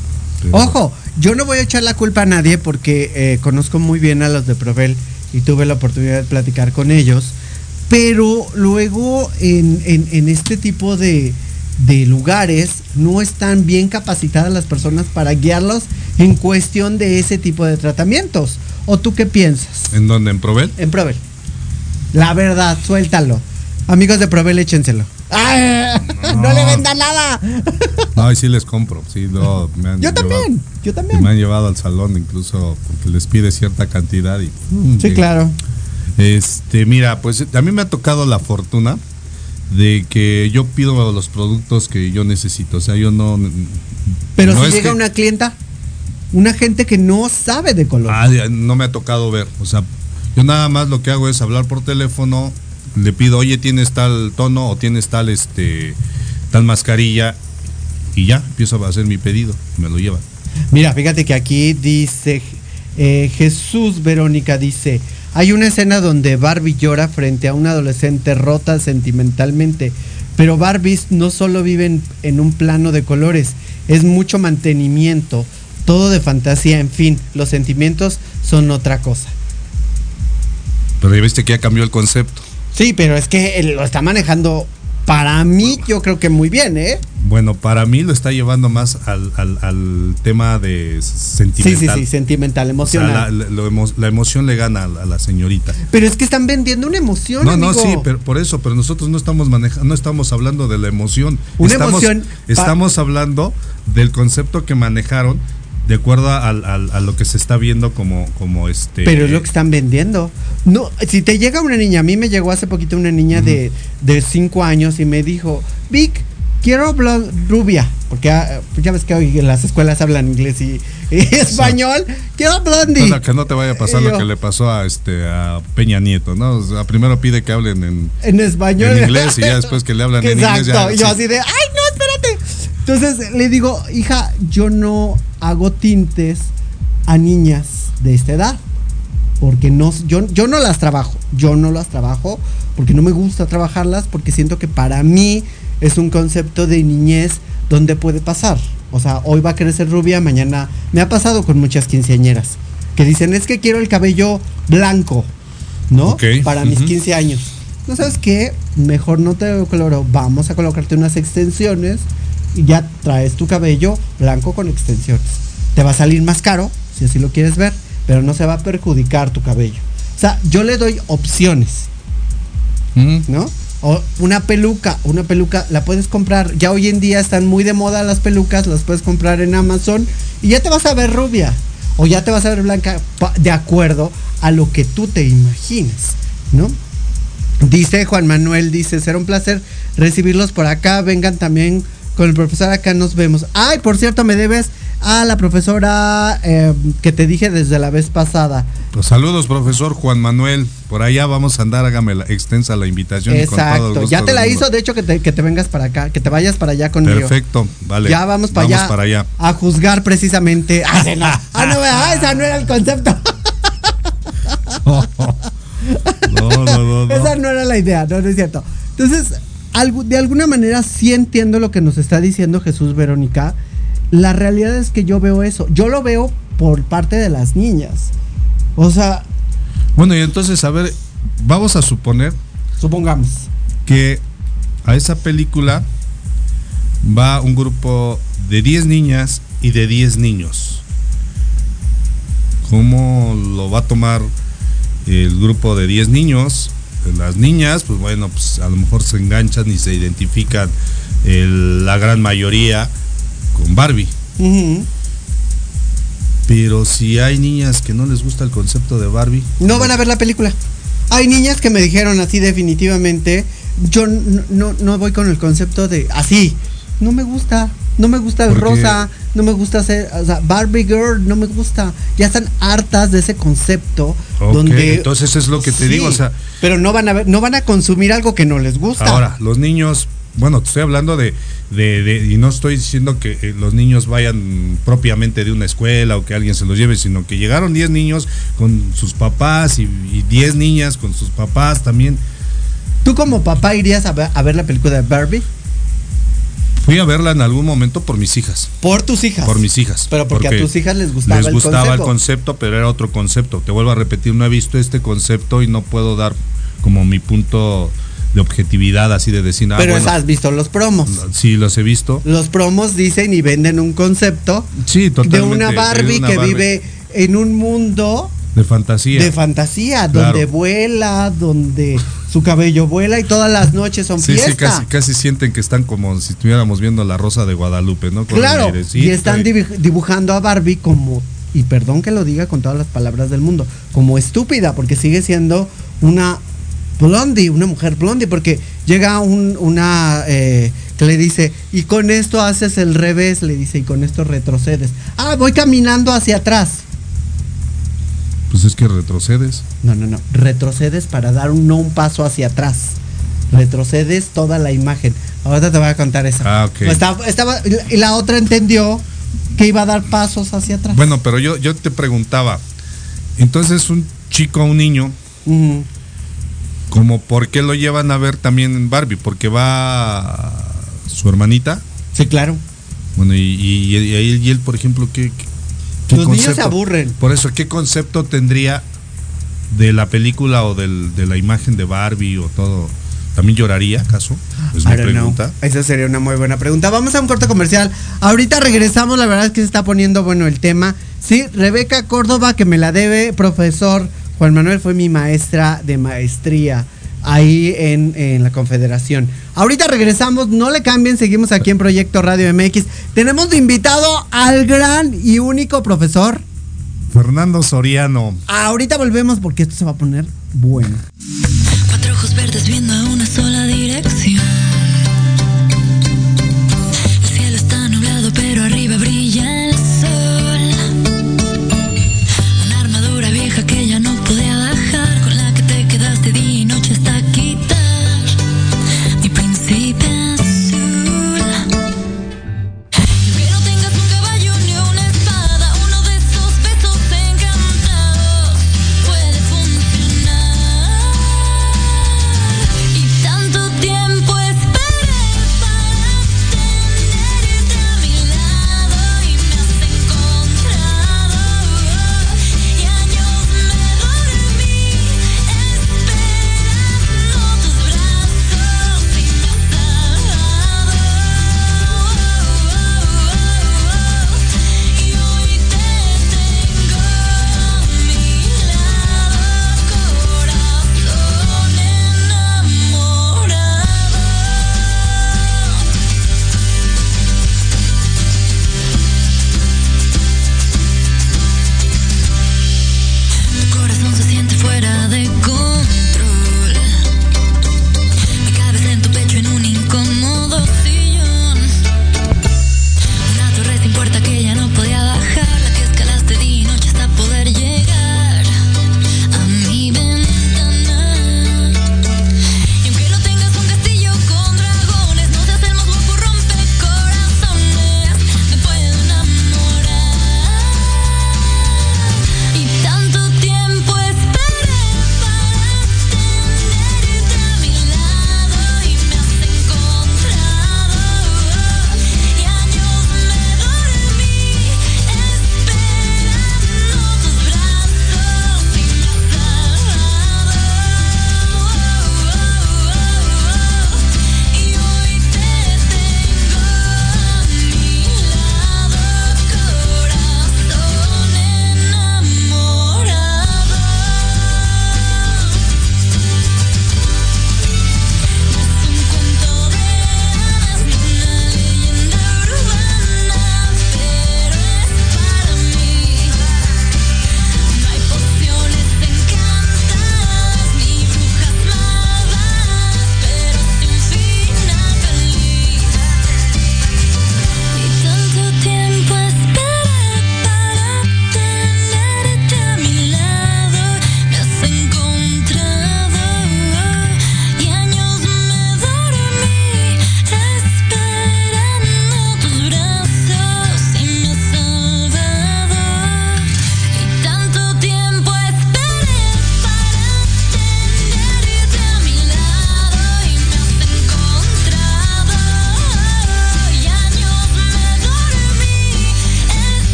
Ojo, yo no voy a echar la culpa a nadie porque eh, conozco muy bien a los de Provel y tuve la oportunidad de platicar con ellos. Pero luego en, en- en este tipo de, de lugares no están bien capacitadas las personas para guiarlos en cuestión de ese tipo de tratamientos. ¿O tú qué piensas? ¿En dónde? ¿En Provel? En Provel. La verdad, suéltalo. Amigos de Provel, échenselo. ¡Ay! No, *laughs* le vendan nada. No, y sí les compro, sí, lo, me han Yo llevado- también, yo también. Me han llevado al salón incluso porque les pide cierta cantidad y mm, Sí, que- claro. Este, mira, pues a mí me ha tocado la fortuna de que yo pido los productos que yo necesito, o sea, yo no Pero no si llega que- una clienta, una gente que no sabe de color. Ah, no me ha tocado ver, o sea, yo nada más lo que hago es hablar por teléfono, le pido, "Oye, tienes tal tono o tienes tal este tal mascarilla" y ya empiezo a hacer mi pedido, me lo llevan. Mira, fíjate que aquí dice eh, Jesús Verónica dice, hay una escena donde Barbie llora frente a una adolescente rota sentimentalmente, pero Barbies no solo viven en un plano de colores, es mucho mantenimiento, todo de fantasía, en fin, los sentimientos son otra cosa. Pero ya viste que ya cambió el concepto. Sí, pero es que él lo está manejando para mí, yo creo que muy bien, ¿eh? Bueno, para mí lo está llevando más al, al- al tema de Sí, sí, sentimental. sí, sentimental, O sea, emocional. la, la- lo emo- la emoción le gana a la, a la señorita. Pero es que están vendiendo una emoción. No, no, amigo. sí, pero por eso, pero nosotros no estamos manejando, no estamos hablando de la emoción. Una estamos, emoción Estamos hablando del concepto que manejaron de acuerdo al- a lo que se está viendo como, como este. Pero es lo que están vendiendo. No, si te llega una niña, a mí me llegó hace poquito una niña de, de cinco años y me dijo, Vic, quiero rubia, porque ah, pues ya ves que hoy en las escuelas hablan inglés y, y español, quiero blondie. Para que no te vaya a pasar lo que le pasó a este a Peña Nieto, ¿no? O sea, primero pide que hablen en, En español. en inglés y ya después que le hablan en Exacto. inglés y yo sí. así de, ay, no, espérate. Entonces le digo, hija, yo no hago tintes a niñas de esta edad. Porque no, yo, yo no las trabajo. Yo no las trabajo porque no me gusta trabajarlas porque siento que para mí es un concepto de niñez donde puede pasar. O sea, hoy va a ser rubia, mañana me ha pasado con muchas quinceañeras que dicen, es que quiero el cabello blanco, ¿no? Para mis ujú. 15 años. ¿No sabes qué? Mejor no te coloro. Vamos a colocarte unas extensiones y ya traes tu cabello blanco con extensiones. Te va a salir más caro, si así lo quieres ver, pero no se va a perjudicar tu cabello. O sea, yo le doy opciones. ¿no? O una peluca, una peluca la puedes comprar. Ya hoy en día están muy de moda las pelucas, las puedes comprar en Amazon y ya te vas a ver rubia o ya te vas a ver blanca de acuerdo a lo que tú te imaginas, ¿no? Dice Juan Manuel, dice, será un placer recibirlos por acá, vengan también con el profesor, acá nos vemos. Ay, por cierto, me debes a la profesora eh, que te dije desde la vez pasada. Pues saludos, profesor Juan Manuel. Por allá vamos a andar, hágame la, extensa la invitación. con Exacto, gusto ya te la hizo, de hecho, que te, que te vengas para acá, que te vayas para allá conmigo. Perfecto, vale. Ya vamos para allá. para allá. A juzgar precisamente. *laughs* Ah, no. Ah, no, ah, esa no era el concepto. *laughs* No, no, no, no. *laughs* Esa no era la idea, no, no es cierto. Entonces, de alguna manera sí entiendo lo que nos está diciendo Jesús Verónica. La realidad es que yo veo eso. Yo lo veo por parte de las niñas. O sea, Bueno, y entonces, a ver, vamos a suponer supongamos. que a esa película va un grupo de 10 niñas y de 10 niños. ¿Cómo lo va a tomar el grupo de 10 niños? Las niñas, pues bueno, pues a lo mejor se enganchan y se identifican el- la gran mayoría con Barbie. Pero si hay niñas que no les gusta el concepto de Barbie, No van a ver la película. Hay niñas que me dijeron así definitivamente, yo no, no, no voy con el concepto de así. No me gusta, no me gusta el rosa, no me gusta hacer, o sea, Barbie Girl, no me gusta. Ya están hartas de ese concepto donde entonces es lo que te Sí, digo, o sea, pero no van a ver, no van a consumir algo que no les gusta. Ahora, los niños bueno, te estoy hablando de, de, y no estoy diciendo que eh, los niños vayan propiamente de una escuela o que alguien se los lleve, sino que llegaron 10 niños con sus papás y 10 niñas con sus papás también. ¿Tú como papá irías a ver, a ver la película de Barbie? Fui a verla en algún momento por mis hijas. ¿Por tus hijas? Por mis hijas. Pero porque, a tus hijas les gustaba Les gustaba el concepto, pero era otro concepto. Te vuelvo a repetir, no he visto este concepto y no puedo dar como mi punto de objetividad así de decir. Ah, pero has visto los promos. Sí, los he visto. Los promos dicen y venden un concepto sí, de una Barbie que vive en un mundo de fantasía. De fantasía, donde vuela, donde su cabello vuela y todas las noches son sí, Sí, casi, casi sienten que están como si estuviéramos viendo la Rosa de Guadalupe, ¿no? claro, y están dibujando a Barbie como, y perdón que lo diga con todas las palabras del mundo, como estúpida, porque sigue siendo una blondie, una mujer blondie, porque llega un, una eh, que le dice, y con esto haces el revés, le dice, y con esto retrocedes. Ah, voy caminando hacia atrás. Pues es que retrocedes. No, no, no. Retrocedes para dar un, no un paso hacia atrás. Retrocedes toda la imagen. Ahora te voy a contar esa. Ah, ok. Estaba, y la otra entendió que iba a dar pasos hacia atrás. Bueno, pero yo, yo te preguntaba, entonces un chico, un niño, como por qué lo llevan a ver también en Barbie, porque va su hermanita. Sí, claro. Bueno, y, y, y, él, por ejemplo, ¿qué, los niños se aburren. Por eso, ¿qué concepto tendría de la película o de la imagen de Barbie o todo? ¿También lloraría, acaso? Es mi pregunta. Esa sería una muy buena pregunta. Vamos a un corte comercial. Ahorita regresamos, la verdad es que se está poniendo bueno el tema. Sí, Rebeca Córdoba, que me la debe, profesor Juan Manuel fue mi maestra de maestría ahí en, la Confederación. Ahorita regresamos, no le cambien, seguimos aquí en Proyecto Radio MX. Tenemos de invitado al gran y único profesor Fernando Soriano. Ahorita volvemos porque esto se va a poner bueno.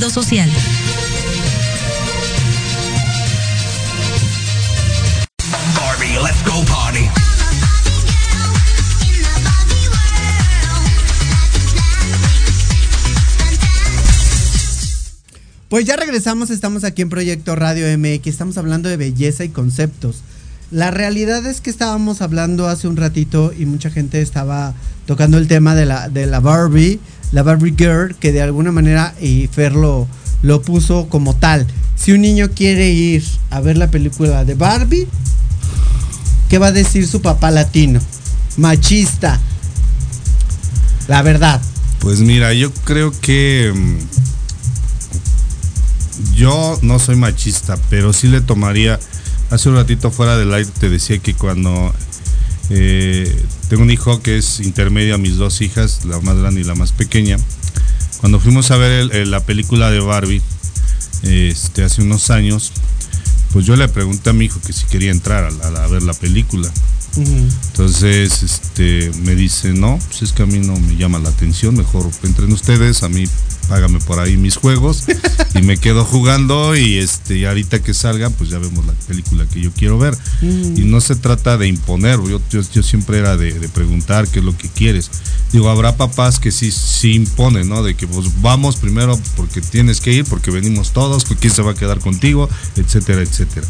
Social. Barbie, let's go party. Pues ya regresamos, estamos aquí en Proyecto Radio MX, estamos hablando de belleza y conceptos. La realidad es que estábamos hablando hace un ratito y mucha gente estaba tocando el tema de la, de la Barbie, la Barbie Girl, que de alguna manera, y Fer lo, lo puso como tal. Si un niño quiere ir a ver la película de Barbie, ¿qué va a decir su papá latino? Machista. La verdad. Pues mira, yo creo que mm, yo no soy machista, pero sí le tomaría. Hace un ratito fuera del aire te decía que cuando eh, tengo un hijo que es intermedio a mis dos hijas, la más grande y la más pequeña, cuando fuimos a ver el- el- la película de Barbie este, hace unos años, pues yo le pregunté a mi hijo que si quería entrar a, la- a ver la película. Entonces, este, me dice, no, pues es que a mí no me llama la atención, mejor entren ustedes, a mí págame por ahí mis juegos y me quedo jugando y este, y ahorita que salgan, pues ya vemos la película que yo quiero ver. Mm. Y no se trata de imponer, yo, yo, yo siempre era de, de preguntar qué es lo que quieres. Digo, habrá papás que sí, sí imponen, ¿no? De que pues vamos primero porque tienes que ir, porque venimos todos, quién se va a quedar contigo, etcétera, etcétera.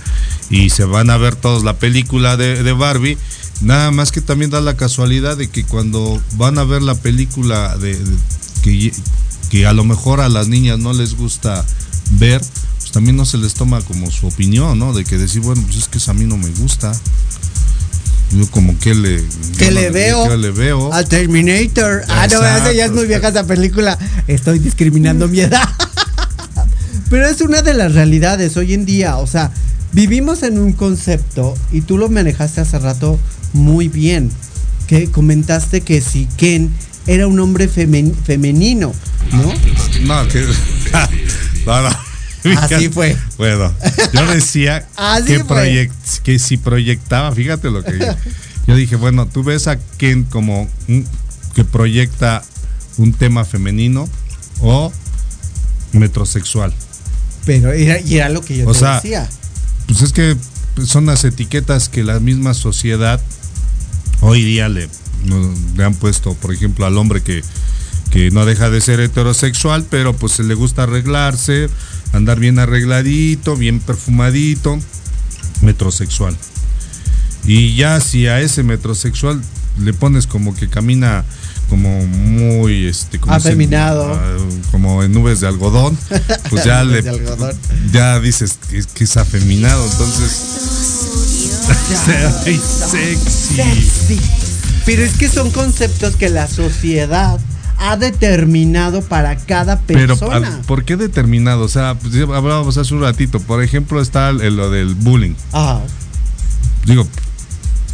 Y se van a ver todos la película de, de Barbie. Nada más que también da la casualidad de que cuando van a ver la película de, de- que, que a lo mejor a las niñas no les gusta ver, pues también no se les toma como su opinión, ¿no? De que decir, bueno, pues es que eso a mí no me gusta. Yo como que le... Que le veo. que le veo. Al Terminator. Ah, no, Exacto. esa ya es muy vieja esa película. Estoy discriminando mi edad. *laughs* Pero es una de las realidades hoy en día. O sea, vivimos en un concepto y tú lo manejaste hace rato muy bien. Que comentaste que si Ken era un hombre femen- femenino, ¿no? No, que. *laughs* no, no. Así *laughs* fue. Bueno, yo decía *laughs* que, fue. proyec- que si proyectaba, fíjate lo que yo, yo dije, bueno, tú ves a Ken como un- que proyecta un tema femenino o metrosexual. Pero era, y era lo que yo O te sea, decía. Pues es que son las etiquetas que la misma sociedad hoy día le, le han puesto, por ejemplo, al hombre que, que no deja de ser heterosexual, pero pues se le gusta arreglarse, andar bien arregladito, bien perfumadito, metrosexual. Y ya si a ese metrosexual le pones como que camina como muy este como Afeminado. ah, como en nubes de algodón, pues ya *laughs* le ya dices que, es- que es afeminado, entonces muy *laughs* sexy. Sexy. Pero es que son conceptos que la sociedad ha determinado para cada Pero, persona. ah, ¿por qué determinado? O sea, pues, hablábamos hace un ratito. Por ejemplo, está lo del bullying. Ah, Digo,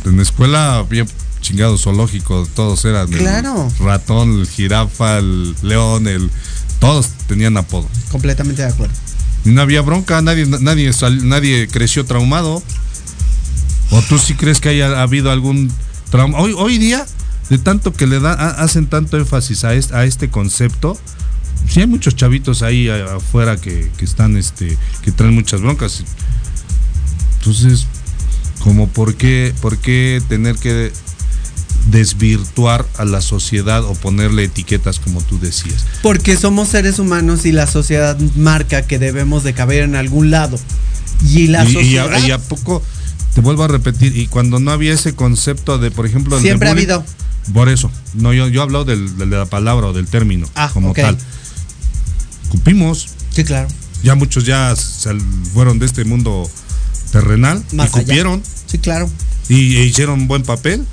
en la escuela había chingado zoológico, todos eran el Claro. ratón, el jirafa, el león, el todos tenían apodo. completamente de acuerdo. No había bronca, nadie nadie nadie creció traumado. ¿O tú sí crees que haya habido algún trauma? Hoy hoy día de tanto que le dan ha- hacen tanto énfasis a este, a este concepto, sí hay muchos chavitos ahí afuera que, que están este que traen muchas broncas. Entonces, como por qué, por qué tener que desvirtuar a la sociedad o ponerle etiquetas como tú decías. Porque somos seres humanos y la sociedad marca que debemos de caber en algún lado. Y la y, y sociedad a, y a poco, te vuelvo a repetir, y cuando no había ese concepto de, por ejemplo, de siempre ha habido. Por eso, no, yo, yo del, del de la palabra o del término Ah, como tal. Cupimos, Sí, claro. ya muchos ya sal- fueron de este mundo terrenal Más y cupieron Sí, claro. y e hicieron buen papel.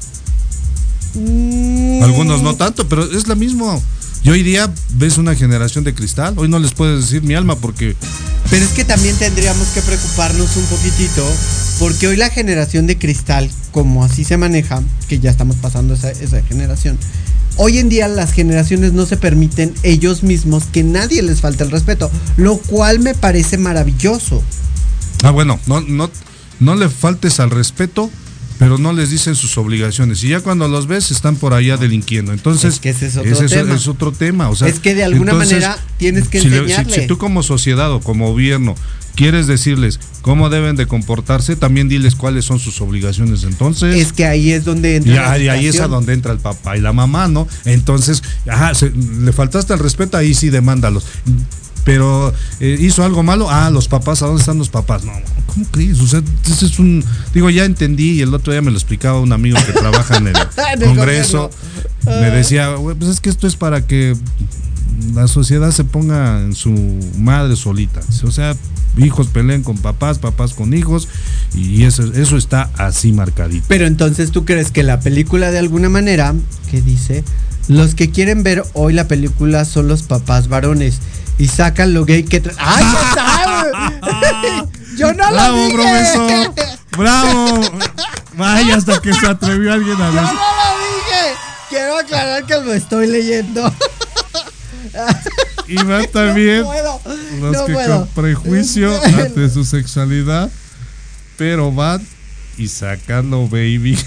Mm. Algunos no tanto, pero es lo mismo. Y hoy día ves una generación de cristal. Hoy no les puedes decir mi alma porque Pero es que también tendríamos que preocuparnos un poquitito Porque hoy la generación de cristal, como así se maneja, que ya estamos pasando esa, esa generación, hoy en día las generaciones no se permiten ellos mismos que nadie les falte el respeto, lo cual me parece maravilloso. Ah, bueno, no, no, no le faltes al respeto, pero no les dicen sus obligaciones. Y ya cuando los ves, están por allá delinquiendo. Entonces, Es que ese es otro ese tema. es otro tema. O sea, Es que de alguna manera tienes que si, enseñarle. si- si tú como sociedad o como gobierno quieres decirles cómo deben de comportarse, también diles cuáles son sus obligaciones. Entonces, Es que ahí es donde entra y, la y ahí es a donde entra el papá y la mamá, ¿no? Entonces, ajá, se- le faltaste el respeto, ahí sí demándalos. Pero eh, hizo algo malo, ah, los papás, ¿a dónde están los papás? No, ¿cómo crees? O sea, ese es un. Digo, ya entendí y el otro día me lo explicaba un amigo que trabaja en el, *laughs* En el Congreso. gobierno. Me Ah. decía, "Güey, pues es que esto es para que la sociedad se ponga en su madre solita. O sea, hijos peleen con papás, papás con hijos, y eso, eso está así marcadito. Pero entonces tú crees que la película de alguna manera, que dice, los que quieren ver hoy la película son los papás varones y sacan lo gay que... tra- ¡Ay, tal! *laughs* *laughs* Yo no Bravo, lo dije. profesor. Bravo. Vaya, hasta que se atrevió alguien a Yo no lo dije. Quiero aclarar que lo estoy leyendo. Y va *laughs* también No puedo. los no que puedo. con prejuicio ante su sexualidad, pero van y sacanlo, baby.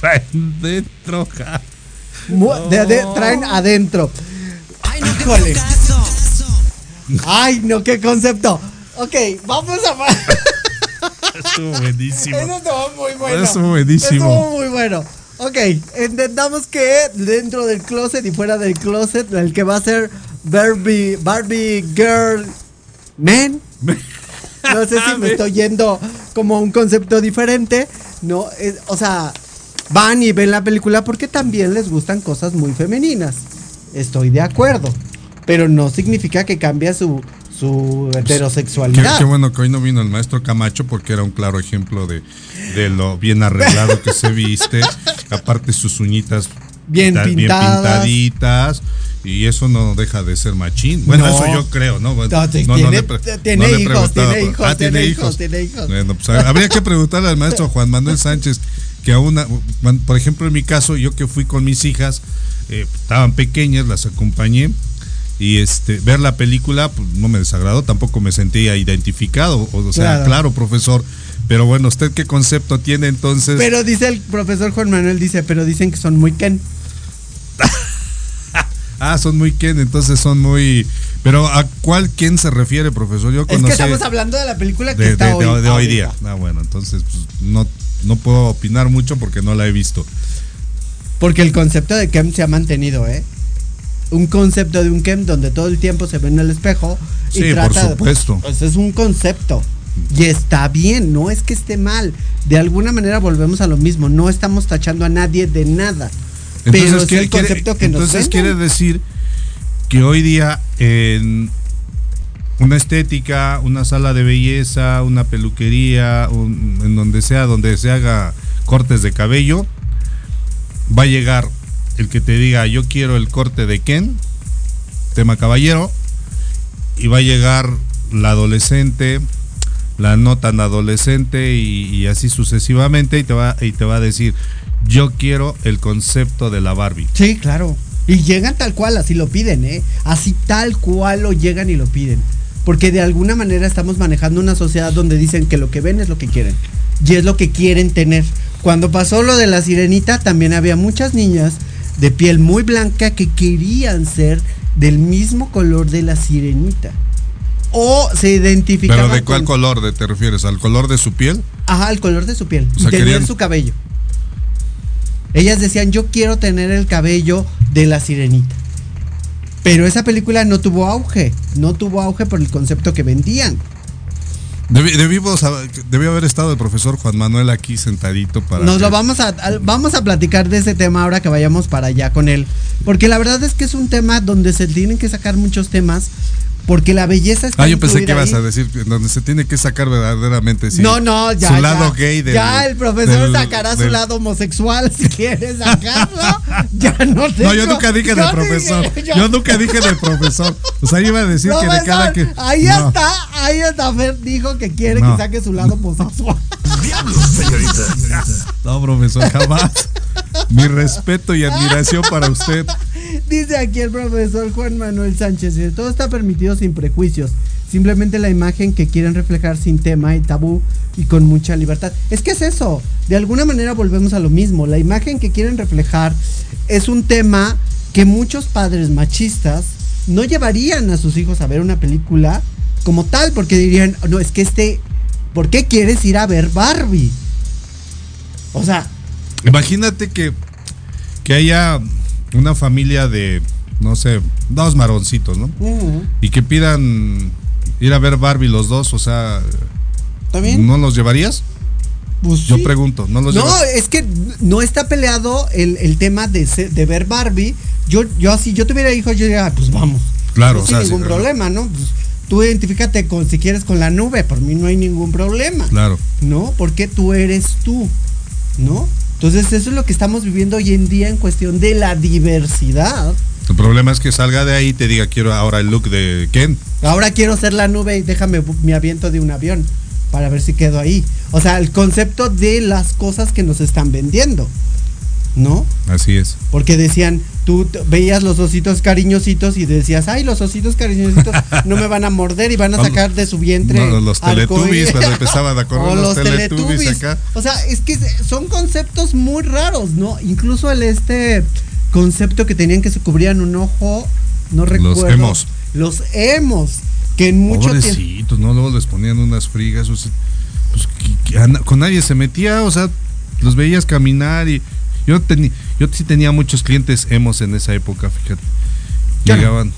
Traen dentro. ja. Mu- de- de- traen adentro. Ay, no, Híjole. Ay, no, qué concepto. Ok, vamos a... *laughs* Estuvo buenísimo. Eso estuvo muy bueno. Estuvo buenísimo. Estuvo muy bueno. Ok, entendamos que dentro del closet y fuera del closet, el que va a ser Barbie, Barbie Girl Man. No sé si me *laughs* estoy yendo como un concepto diferente. No, Es- o sea, van y ven la película porque también les gustan cosas muy femeninas. Estoy de acuerdo. Pero no significa que cambia su, su Qué, heterosexualidad. qué bueno que hoy no vino el maestro Camacho porque era un claro ejemplo de, de lo bien arreglado que se viste. *laughs* Aparte sus uñitas Bien pinta- pintadas. pintaditas. Y eso no deja de ser machín. Bueno, No. eso yo creo, ¿no? Bueno, No, sí, no, tiene- le tiene no le hijos, tiene hijos, ah, tiene hijos, tiene hijos. Bueno, pues habría que preguntarle al maestro Juan Manuel Sánchez que a una, por ejemplo, en mi caso, yo que fui con mis hijas, eh, estaban pequeñas, las acompañé y este ver la película pues, no me desagradó, tampoco me sentía identificado, o, sea, Claro. claro. profesor, pero bueno, ¿usted qué concepto tiene entonces? Pero dice el profesor Juan Manuel, dice, pero dicen que son muy Ken. *laughs* ah, son muy Ken, entonces son muy... Pero ¿a cuál Ken se refiere, profesor? Yo Es que conocí estamos hablando de la película que de, está de- hoy. de- de hoy día. ahorita. Ah, bueno, entonces pues, no, no puedo opinar mucho porque no la he visto. Porque el concepto de Ken se ha mantenido, ¿eh? Un concepto de un Ken donde todo el tiempo se ve en el espejo. y Sí, por trata de- supuesto. Pues es un concepto. Y está bien, no es que esté mal. De alguna manera volvemos a lo mismo. No estamos tachando a nadie de nada. pero es quiere- el concepto que nos entonces venden. quiere decir que hoy día en una estética, una sala de belleza, una peluquería, un- en donde sea, donde se haga cortes de cabello, va a llegar el que te diga yo quiero el corte de Ken, tema caballero, y va a llegar la adolescente, la no tan adolescente y, así sucesivamente y te va y te va a decir yo quiero el concepto de la Barbie. Sí, claro. Y llegan tal cual, así lo piden, ¿eh? Así tal cual lo llegan y lo piden. Porque de alguna manera estamos manejando una sociedad donde dicen que lo que ven es lo que quieren. Y es lo que quieren tener. Cuando pasó lo de la sirenita, también había muchas niñas de piel muy blanca que querían ser del mismo color de la sirenita. O se identificaban Pero de cuál con- color de- te refieres? ¿Al color de su piel? Ajá, el color de su piel. O sea, querían- su cabello. Ellas decían, yo quiero tener el cabello de la sirenita. Pero esa película no tuvo auge. No tuvo auge por el concepto que vendían. Debimos haber- debió haber estado el profesor Juan Manuel aquí sentadito para Nos lo vamos a, vamos a platicar de ese tema ahora que vayamos para allá con él. Porque la verdad es que es un tema donde se tienen que sacar muchos temas. Porque la belleza está Ah, yo pensé que ibas ahí. a decir donde se tiene que sacar verdaderamente sí, no, no, ya. su ya. lado gay del, Ya el profesor del- sacará su del- lado homosexual si quiere sacarlo. *laughs* ya no No, tengo- yo nunca dije del profesor. dije- yo... nunca dije del profesor. O sea, iba a decir que de cada que. Ahí No. está, ahí está. Fer dijo que quiere No. que saque su lado homosexual. *laughs* diablos, señorita? No, profesor, jamás. Mi respeto y admiración para usted. Dice aquí el profesor Juan Manuel Sánchez, todo está permitido sin prejuicios, simplemente la imagen que quieren reflejar sin tema y tabú y con mucha libertad. Es que es eso, de alguna manera volvemos a lo mismo, la imagen que quieren reflejar es un tema que muchos padres machistas no llevarían a sus hijos a ver una película como tal, porque dirían, no, es que este, ¿por qué quieres ir a ver Barbie? O sea, Imagínate que, que haya una familia de, no sé, dos maroncitos, ¿no? Y que pidan ir a ver Barbie los dos, o sea, ¿está bien? ¿no los llevarías? Pues Yo sí. pregunto, ¿no los No, llevas? es que no está peleado el, el tema de, de ver Barbie. Yo, yo así, yo tuviera hijos, yo diría, "Ah, pues vamos. Claro, No, o sin sea, sí, ningún claro. problema, ¿no? Pues, tú identifícate con, si quieres, con la nube. Por mí no hay ningún problema. Claro. ¿No? Porque tú eres tú. ¿No? Entonces, eso es lo que estamos viviendo hoy en día en cuestión de la diversidad. El problema es que salga de ahí y te diga, quiero ahora el look de Ken. Ahora quiero ser la nube y déjame mi aviento de un avión para ver si quedo ahí. O sea, el concepto de las cosas que nos están vendiendo. ¿No? Así es. Porque decían, tú veías los ositos cariñositos y decías, ay, los ositos cariñositos no me van a morder y van a *laughs* sacar de su vientre. No, los arcoíris". Teletubbies, cuando empezaban a correr *laughs* O los los Teletubbies Teletubbies. acá. O sea, es que son conceptos muy raros, ¿no? Incluso el este concepto que tenían que se cubrían un ojo, no recuerdo. emos. Los emos, que en mucho tiempo... Pobrecitos, ¿no? Luego les ponían unas frigas. o sea, pues, que- que con nadie se metía, o sea, los veías caminar y yo tenía, yo sí tenía muchos clientes hemos en esa época, fíjate. Claro. Llegaban,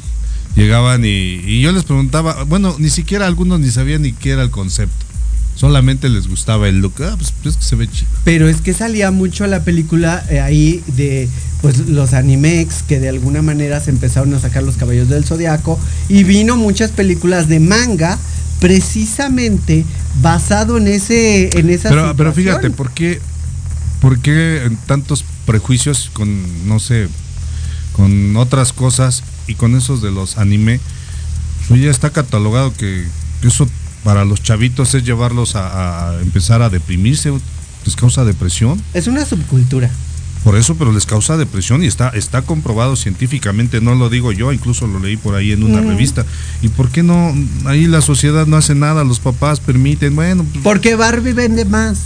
llegaban y, y yo les preguntaba, bueno, ni siquiera algunos ni sabían ni qué era el concepto. Solamente les gustaba el look. Ah, pues, pues, es que se ve chido. Pero es que salía mucho la película eh, ahí de pues los animex que de alguna manera se empezaron a sacar los caballos del zodiaco y vino muchas películas de manga precisamente basado en ese en esa Pero, pero fíjate, ¿por qué, ¿por qué tantos prejuicios con, no sé, con otras cosas y con esos de los anime? Pues ya está catalogado que, que eso para los chavitos es llevarlos a, a empezar a deprimirse, les causa depresión. es una subcultura. Por eso, pero les causa depresión y está, está comprobado científicamente, no lo digo yo, incluso lo leí por ahí en una Mm. revista. ¿Y por qué no? Ahí la sociedad no hace nada, los papás permiten, bueno, pues, Porque Barbie vende más.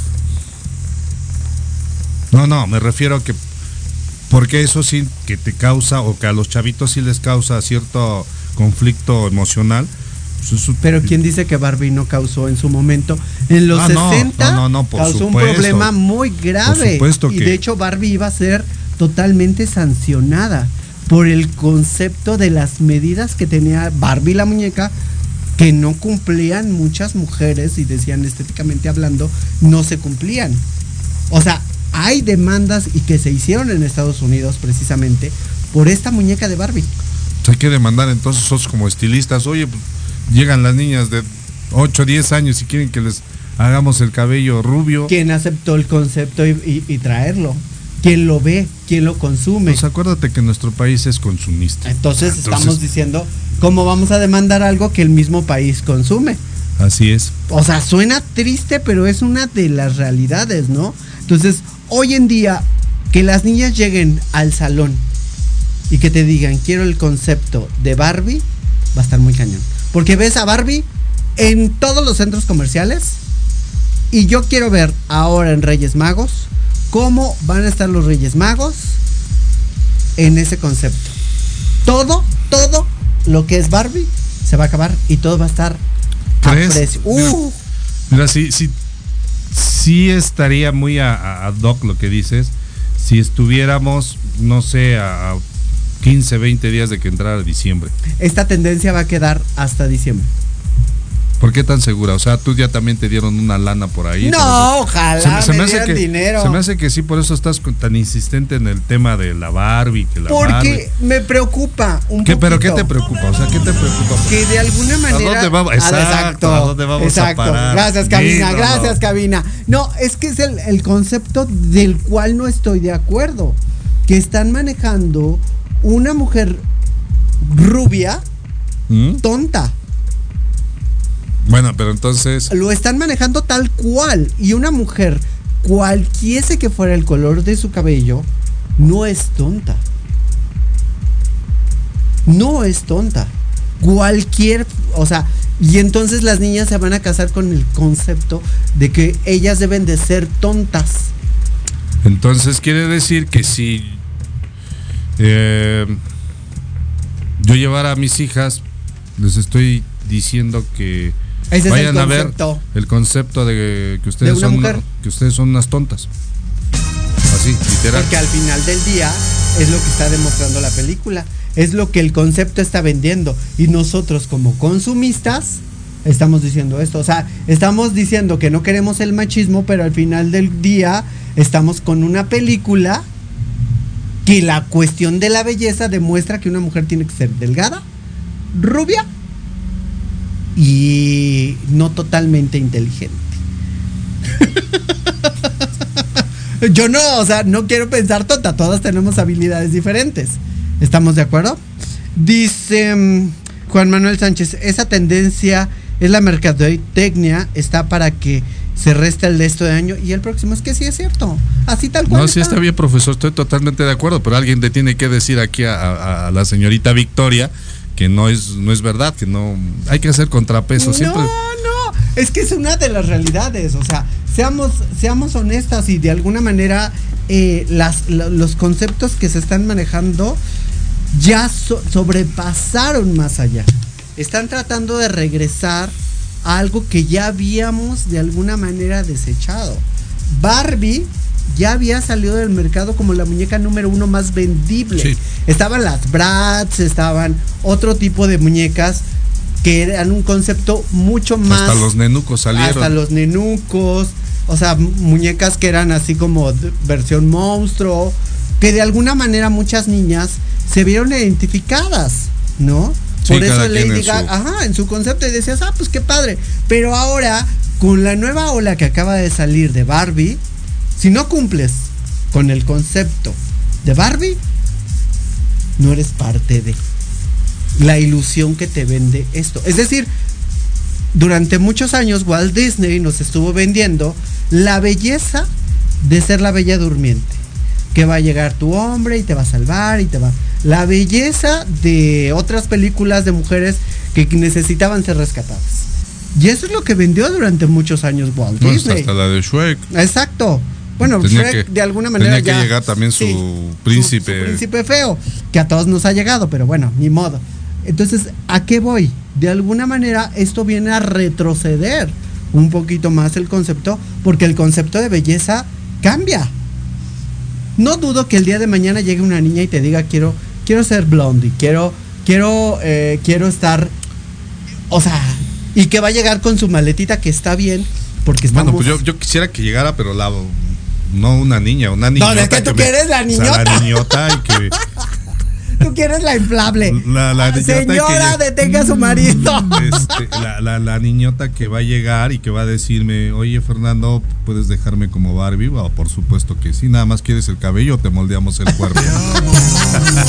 No, no, me refiero a que porque eso sí que te causa o que a los chavitos sí les causa cierto conflicto emocional. pues Pero quién dice que Barbie no causó en su momento en los Ah, no, 60 no, no, no, por causó un problema muy grave Por supuesto y que- de hecho Barbie iba a ser totalmente sancionada por el concepto de las medidas que tenía Barbie la muñeca que no cumplían muchas mujeres y decían estéticamente hablando no se cumplían. O sea, hay demandas y que se hicieron en Estados Unidos precisamente por esta muñeca de Barbie. Pues hay que demandar entonces nosotros como estilistas, oye, pues, llegan las niñas de 8, 10 años y quieren que les hagamos el cabello rubio. ¿Quién aceptó el concepto y, y- y traerlo? ¿Quién lo ve? ¿Quién lo consume? Pues acuérdate que nuestro país es consumista. Entonces, estamos diciendo cómo vamos a demandar algo que el mismo país consume. Así es. O sea, suena triste, pero es una de las realidades, ¿no? Entonces, hoy en día, que las niñas lleguen al salón y que te digan, quiero el concepto de Barbie, va a estar muy cañón. Porque ves a Barbie en todos los centros comerciales y yo quiero ver ahora en Reyes Magos cómo van a estar los Reyes Magos en ese concepto. Todo, todo lo que es Barbie se va a acabar y todo va a estar a precio. Uh, Mira, sí, sí, sí estaría muy a, hoc lo que dices. Si estuviéramos, no sé, a, a 15, 20 días de que entrara diciembre. esta tendencia va a quedar hasta diciembre. ¿Por qué tan segura? O sea, tú ya también te dieron una lana por ahí. No, ojalá me dieran que, dinero. Se me hace que sí, por eso estás tan insistente en el tema de la Barbie, que la Barbie. Porque me preocupa un ¿Qué, ¿Pero qué te preocupa? O sea, ¿qué te preocupa? Que de alguna manera. dónde vamos? Ah, Exacto, ¿a dónde vamos a exacto. parar? Gracias, Cabina. Gracias, Cabina. No, es que es el, el concepto del cual no estoy de acuerdo. Que están manejando una mujer rubia ¿Mm? tonta. Bueno, pero entonces. Lo están manejando tal cual. Y una mujer, cualquiese que fuera el color de su cabello, no es tonta. No es tonta. Cualquier, o sea, y entonces las niñas se van a casar con el concepto de que ellas deben de ser tontas. Entonces quiere decir que si eh, yo llevara a mis hijas, les estoy diciendo que Ese es vayan el a ver concepto. el concepto de que ustedes una son mujer. que ustedes son unas tontas. Así, literal. Porque al final del día es lo que está demostrando la película. Es lo que el concepto está vendiendo. Y nosotros como consumistas estamos diciendo esto. O sea, estamos diciendo que no queremos el machismo, pero al final del día estamos con una película que la cuestión de la belleza demuestra que una mujer tiene que ser delgada, rubia y no totalmente inteligente. *laughs* Yo no, o sea, no quiero pensar tonta, todas tenemos habilidades diferentes. ¿Estamos de acuerdo? Dice mm, Juan Manuel Sánchez, esa tendencia es la mercadotecnia, está para que se resta el de esto de año y el próximo es que sí es cierto. Así tal cual. No, sí está bien, profesor, estoy totalmente de acuerdo, pero alguien le tiene que decir aquí a, a- a la señorita Victoria que no es no es verdad, que no hay que hacer contrapeso siempre. No, no, es que es una de las realidades, o sea, seamos, seamos honestas y de alguna manera eh, las, lo- los conceptos que se están manejando ya so- sobrepasaron más allá. Están tratando de regresar a algo que ya habíamos de alguna manera desechado. Barbie ya había salido del mercado como la muñeca número uno más vendible. Sí. Estaban las Bratz, estaban otro tipo de muñecas que eran un concepto mucho más. Hasta los nenucos salieron. Hasta los nenucos. O sea, mu- muñecas que eran así como versión monstruo. Que de alguna manera muchas niñas se vieron identificadas, ¿no? Sí, Por eso Lady Gaga, ajá, en su concepto y decías, ah, pues qué padre. Pero ahora, con la nueva ola que acaba de salir de Barbie, si no cumples con el concepto de Barbie, no eres parte de la ilusión que te vende esto. Es decir, durante muchos años Walt Disney nos estuvo vendiendo la belleza de ser la bella durmiente. Que va a llegar tu hombre y te va a salvar y te va... La belleza de otras películas de mujeres que necesitaban ser rescatadas. Y eso es lo que vendió durante muchos años Walt No, Disney. hasta la de Shrek. Exacto. Bueno, Shrek que- de alguna manera tenía que llegar también su sí, príncipe. su príncipe feo, que a todos nos ha llegado, pero bueno, ni modo. Entonces, ¿a qué voy? De alguna manera esto viene a retroceder un poquito más el concepto, porque el concepto de belleza cambia. No dudo que el día de mañana llegue una niña y te diga quiero, quiero ser blondie, quiero, quiero, eh, quiero estar, o sea, y que va a llegar con su maletita que está bien, porque estamos. Bueno, pues yo, yo quisiera que llegara, pero la no una niña, una niña. es que tú quieres la la niñota. niñota y que *laughs* Tú quieres la inflable. la, la niñota y que Señora, detenga a su marido. este, la, la, la niñota que va a llegar y que va a decirme, oye Fernando, ¿puedes dejarme como Barbie? Oh, por supuesto que sí, nada más quieres el cabello, te moldeamos el cuerpo. *laughs*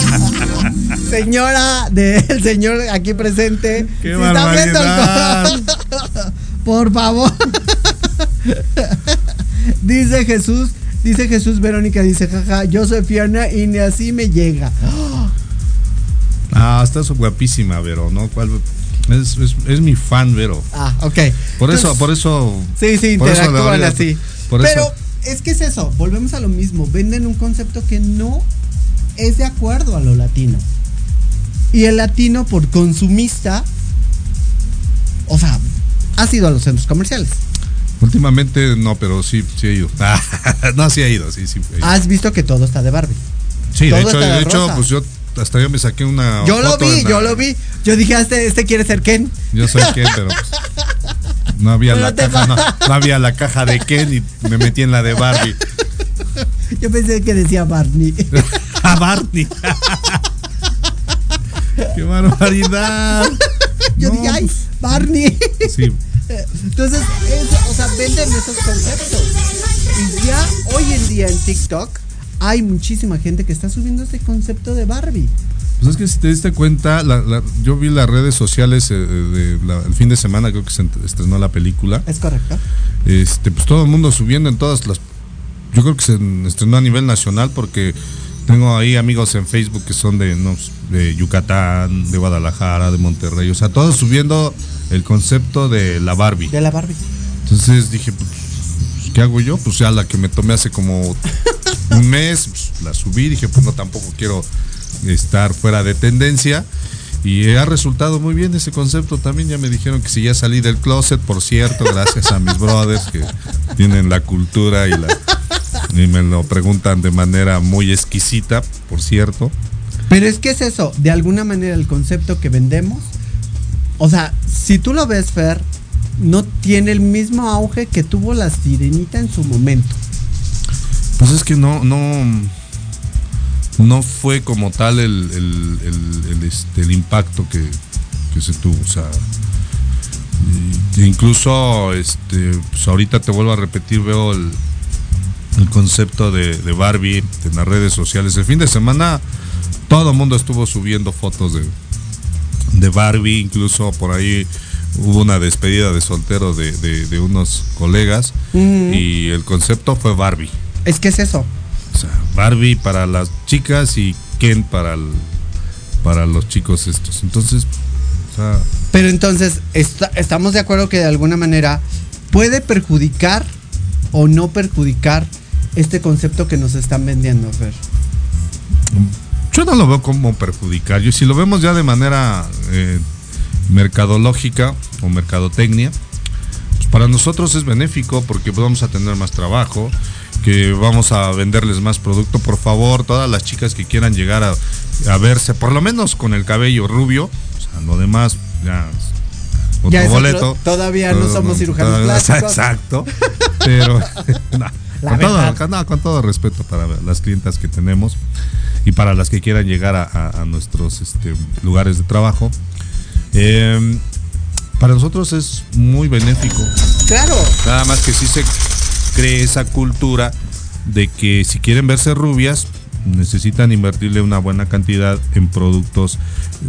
Señora del señor aquí presente. ¡Qué si está viendo el barbaridad! *laughs* Por favor. Dice Jesús, dice Jesús Verónica, dice, jaja, yo soy Fiona y ni así me llega. *gasps* Ah, estás guapísima, Vero, ¿no? ¿Cuál? Es, es, es mi fan, Vero. Ah, ok. Por eso, por eso. Sí, sí, interactúan así. Por Pero eso. es que es eso, volvemos a lo mismo. Venden un concepto que no es de acuerdo a lo latino. Y el latino, por consumista, o sea, ha sido a los centros comerciales. Últimamente no, pero sí, sí he ido. *laughs* no, sí he ido, sí, sí. he ido. Has visto que todo está de Barbie. sí, de hecho, de de hecho pues yo hasta yo me saqué una. Yo lo vi, la- yo lo vi. Yo dije, "Ah, este, este quiere ser Ken. Yo soy *laughs* Ken, pero pues, no había Pero la caja, no, había la caja de Ken y me metí en la de Barbie. Yo pensé que decía Barney. *laughs* A Barney. ¡Qué barbaridad! Yo No, dije, ay, pues, Barney. Sí. Entonces, eso, o sea, venden esos conceptos. Y ya hoy en día en TikTok hay muchísima gente que está subiendo este concepto de Barbie. Pues es que si te diste cuenta, la- la- yo vi las redes sociales eh, de la- el fin de semana, creo que se estrenó la película. Es correcto. Este, pues todo el mundo subiendo en todas las. Yo creo que se estrenó a nivel nacional porque tengo ahí amigos en Facebook que son de, no, de Yucatán, de Guadalajara, de Monterrey. O sea, todos subiendo el concepto de la Barbie. De la Barbie. Entonces dije, pues, ¿qué hago yo? Pues ya la que me tomé hace como *laughs* un mes, pues, la subí. Dije, pues no, tampoco quiero estar fuera de tendencia. Y ha resultado muy bien ese concepto también. Ya me dijeron que si ya salí del closet, por cierto, gracias a mis brothers que tienen la cultura y, la, y me lo preguntan de manera muy exquisita, por cierto. Pero es que es eso, de alguna manera el concepto que vendemos, o sea, si tú lo ves, Fer, no tiene el mismo auge que tuvo la sirenita en su momento. Pues es que no, no, no fue como tal el, el- el- el, este, impacto que, que se tuvo. O sea, y- incluso este, pues ahorita te vuelvo a repetir, veo el, el concepto de, de Barbie en las redes sociales. El fin de semana todo el mundo estuvo subiendo fotos de, de Barbie, incluso por ahí hubo una despedida de soltero de, de- de unos colegas y el concepto fue Barbie. Es que es eso. O sea, Barbie para las chicas y Ken para, el- para los chicos estos. Entonces, o sea, Pero entonces, está- estamos de acuerdo que de alguna manera puede perjudicar o no perjudicar este concepto que nos están vendiendo, Fer. Yo no lo veo como perjudicar. Yo, si lo vemos ya de manera eh, mercadológica o mercadotecnia, pues para nosotros es benéfico porque vamos a tener más trabajo, que vamos a venderles más producto. Por favor, todas las chicas que quieran llegar a, a verse, por lo menos con el cabello rubio, o sea, lo demás ya otro Ya es otro- boleto. todavía no somos cirujanos *laughs* plásticos. Exacto. Pero *laughs* no, La con, todo, verdad. no, con todo respeto para las clientas que tenemos y para las que quieran llegar a, a- a nuestros este, lugares de trabajo. eh, para nosotros es muy benéfico. Claro. Nada más que sí se cree esa cultura de que si quieren verse rubias, necesitan invertirle una buena cantidad en productos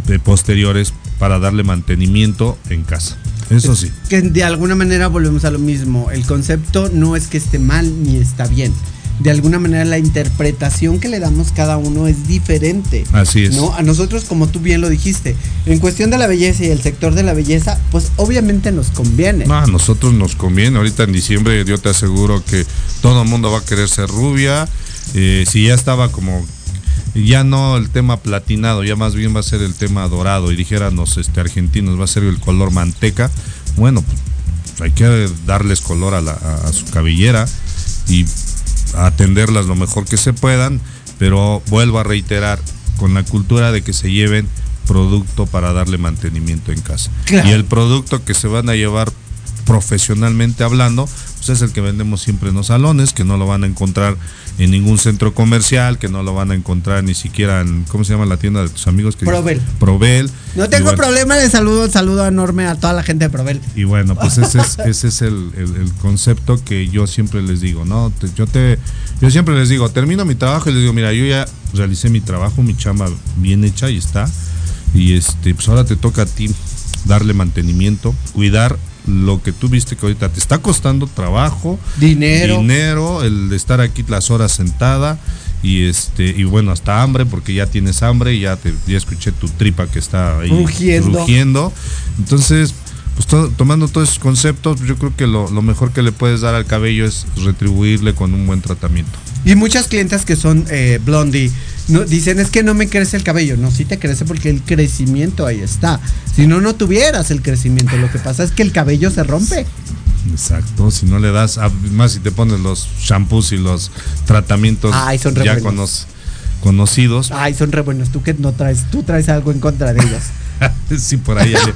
de posteriores para darle mantenimiento en casa. Eso sí. Que de alguna manera volvemos a lo mismo. El concepto no es que esté mal ni está bien. De alguna manera la interpretación que le damos cada uno es diferente. Así es. ¿no? A nosotros, como tú bien lo dijiste, en cuestión de la belleza y el sector de la belleza, pues obviamente nos conviene. No, a nosotros nos conviene. Ahorita en diciembre yo te aseguro que todo el mundo va a querer ser rubia. Eh, si ya estaba como ya no el tema platinado, ya más bien va a ser el tema dorado y dijeran los este, argentinos va a ser el color manteca. Bueno, pues, hay que darles color a, la- a su cabellera y atenderlas lo mejor que se puedan, pero vuelvo a reiterar con la cultura de que se lleven producto para darle mantenimiento en casa. Claro. Y el producto que se van a llevar profesionalmente hablando, pues es el que vendemos siempre en los salones, que no lo van a encontrar en ningún centro comercial, que no lo van a encontrar ni siquiera en, ¿cómo se llama la tienda de tus amigos? Que Provel. Provel. No tengo bueno, problema, le saludo, saludo enorme a toda la gente de Provel. y bueno, pues ese es, *laughs* ese es el, el- el concepto que yo siempre les digo, ¿no? Yo te, yo siempre les digo, termino mi trabajo y les digo, mira, yo ya realicé mi trabajo, mi chamba bien hecha y está. Y este, pues ahora te toca a ti darle mantenimiento, cuidar lo que tú viste que ahorita te está costando trabajo, Dinero. dinero, el de estar aquí las horas sentada y este y bueno hasta hambre porque ya tienes hambre y ya te ya escuché tu tripa que está ahí Rugiendo. rugiendo. entonces pues to- tomando todos esos conceptos yo creo que lo, lo mejor que le puedes dar al cabello es retribuirle con un buen tratamiento Y muchas clientas que son eh, blondie no, dicen es que no me crece el cabello. No, sí te crece porque el crecimiento ahí está. Si no, no tuvieras el crecimiento. Lo que pasa es que el cabello se rompe. exacto si no le das ah, más si te pones los shampoos y los tratamientos Ay, son re ya cono- conocidos Ay, son re buenos. Tú que no traes, tú traes algo en contra de ellas. *laughs* sí por ahí hay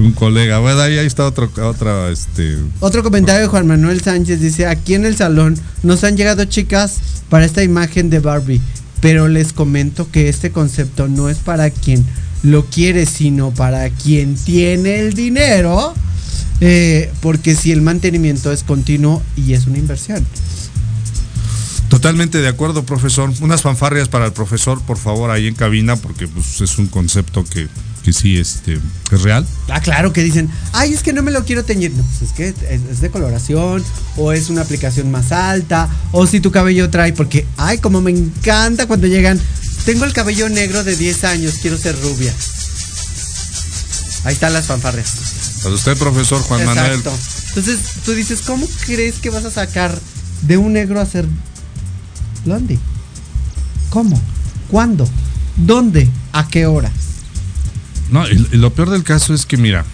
*laughs* un colega bueno ahí, ahí está otro otra este Otro comentario de Juan Manuel Sánchez dice, aquí en el salón nos han llegado chicas para esta imagen de Barbie, pero les comento que este concepto no es para quien lo quiere, sino para quien tiene el dinero, eh, porque si el mantenimiento es continuo y es una inversión. Totalmente de acuerdo, profesor. Unas fanfarrias para el profesor, por favor, ahí en cabina, porque pues, es un concepto que, que sí este, es real. Ah, claro que dicen, ay, es que no me lo quiero teñir. No, pues es que es, es de coloración, o es una aplicación más alta, o si tu cabello trae, porque, ay, como me encanta cuando llegan, tengo el cabello negro de 10 años, quiero ser rubia. Ahí están las fanfarrias. Para usted, profesor Juan Manuel. Exacto. Entonces, tú dices, ¿cómo crees que vas a sacar de un negro a ser blondie? ¿Cómo? ¿Cuándo? ¿Dónde? ¿A qué hora? No, y, lo peor del caso es que, mira,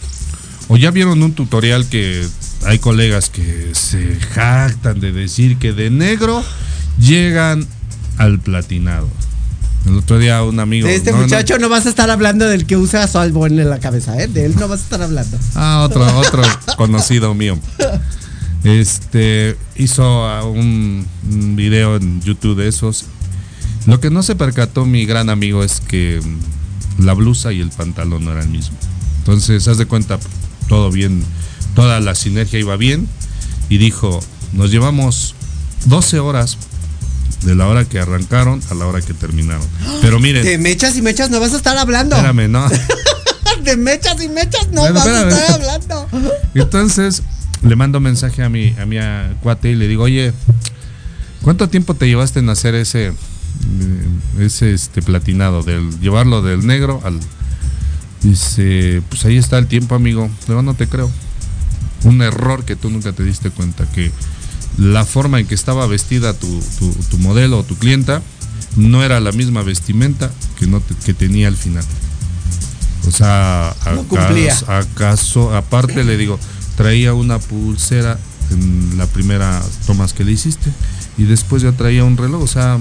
o ya vieron un tutorial que hay colegas que se jactan de decir que de negro llegan al platinado. El otro día un amigo. De este no, muchacho no. vas a estar hablando del que usa su albón en la cabeza, ¿eh? De él no vas a estar hablando. *laughs* Ah, otro, otro *laughs* conocido mío. Este hizo un, un video en YouTube de esos. Lo que no se percató mi gran amigo es que la blusa y el pantalón no eran el mismo. Entonces, haz de cuenta, todo bien, toda la sinergia iba bien. Y dijo, nos llevamos 12 horas de la hora que arrancaron a la hora que terminaron. Pero miren, De mechas y mechas no vas a estar hablando. espérame, ¿no? *laughs* De mechas y mechas no Bueno, vas espérame. a estar hablando. Entonces le mando mensaje a mi, a mi ah, cuate y le digo, oye, ¿cuánto tiempo te llevaste en hacer ese, eh, ese este platinado? Del llevarlo del negro al. Dice, pues ahí está el tiempo, amigo. No, no te creo. Un error que tú nunca te diste cuenta, que la forma en que estaba vestida tu, tu, tu modelo o tu clienta no era la misma vestimenta que, no te- que tenía al final. O sea, acaso, acaso, aparte le digo, traía una pulsera en la primera tomas que le hiciste y después ya traía un reloj, o sea,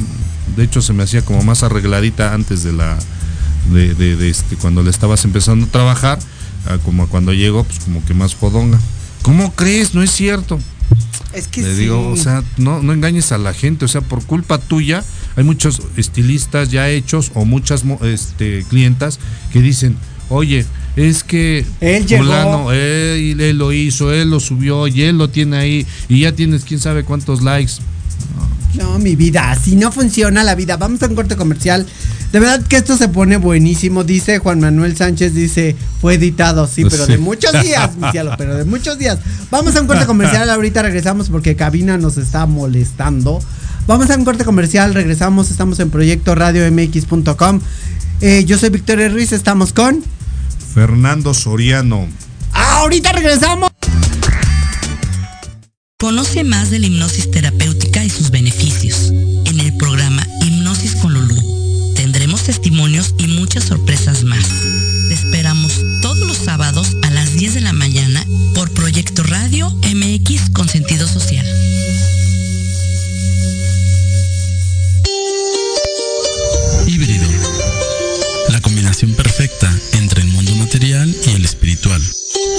de hecho se me hacía como más arregladita antes de la de, de- de este cuando le estabas empezando a trabajar, a como cuando llegó, pues como que más jodonga. ¿Cómo crees? No es cierto. Es que Le sí. digo, o sea, no, no engañes a la gente, o sea, por culpa tuya hay muchos estilistas ya hechos o muchas este, clientas que dicen, oye, es que Él llegó. fulano, él, él lo hizo, él lo subió y él lo tiene ahí y ya tienes quién sabe cuántos likes. No, mi vida, así no funciona la vida. Vamos a un corte comercial. De verdad que esto se pone buenísimo. Dice Juan Manuel Sánchez, dice, fue editado, sí, pero Sí. de muchos días, mi cielo, pero de muchos días. Vamos a un corte comercial, ahorita regresamos porque Cabina nos está molestando. Vamos a un corte comercial, regresamos, estamos en Proyecto Radio MX.com. Eh, yo soy Victoria Ruiz, estamos con... Fernando Soriano. ¡Ah, ahorita regresamos! Conoce más de la hipnosis terapéutica sus beneficios. En el programa Hipnosis con Lulú tendremos testimonios y muchas sorpresas más. Te esperamos todos los sábados a las 10 de la mañana por Proyecto Radio MX con sentido social. Híbrido. La combinación perfecta entre el mundo material y el espiritual.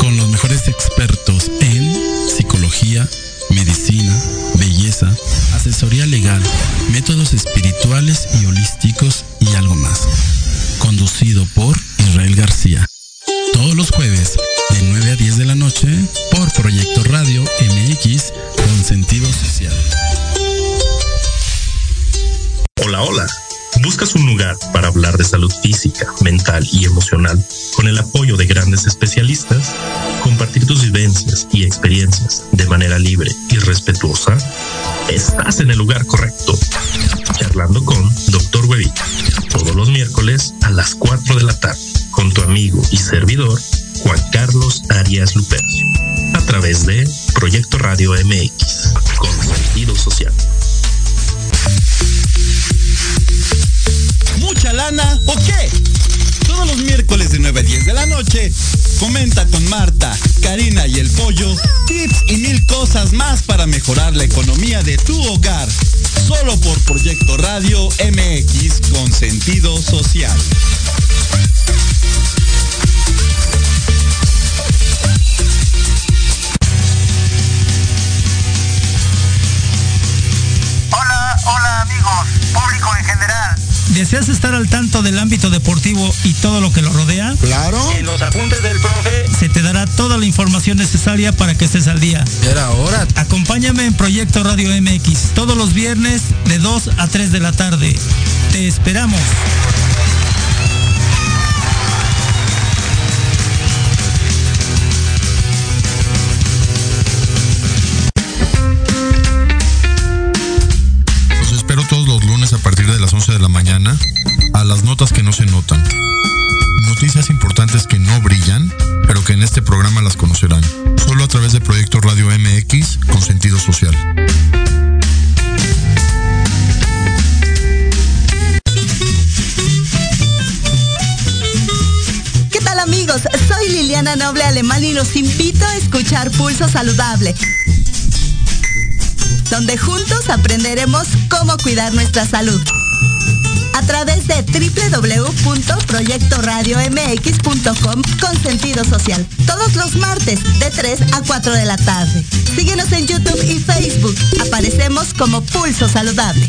Con los mejores expertos en psicología, medicina, asesoría legal, métodos espirituales y holísticos y algo más. Conducido por Israel García. Todos los jueves de 9 a 10 de la noche por Proyecto Radio MX con sentido social. Hola, hola. ¿Buscas un lugar para hablar de salud física, mental y emocional con el apoyo de grandes especialistas? Compartir tus vivencias y experiencias de manera libre y respetuosa? Estás en el lugar correcto. Charlando con Dr. Huevita. Todos los miércoles a las 4 de la tarde con tu amigo y servidor Juan Carlos Arias Lupercio. A través de Proyecto Radio MX con sentido social. ¿Mucha lana o qué? Todos los miércoles de 9 a 10 de la noche, comenta con Marta, Karina y el Pollo tips y mil cosas más para mejorar la economía de tu hogar. Solo por Proyecto Radio MX con sentido social. Hola, hola amigos, público en general. ¿Deseas estar al tanto del ámbito deportivo y todo lo que lo rodea? Claro. En los apuntes del profe se te dará toda la información necesaria para que estés al día. Era hora. Acompáñame en Proyecto Radio MX todos los viernes de 2 a 3 de la tarde. Te esperamos. De las 11 de la mañana a las notas que no se notan. Noticias importantes que no brillan, pero que en este programa las conocerán. Solo a través de Proyecto Radio MX con sentido social. ¿Qué tal amigos? Soy Liliana Noble Alemán y los invito a escuchar Pulso Saludable, donde juntos aprenderemos cómo cuidar nuestra salud. A través de www.proyectoradiomx.com con sentido social. Todos los martes de 3 a 4 de la tarde. Síguenos en YouTube y Facebook. Aparecemos como Pulso Saludable.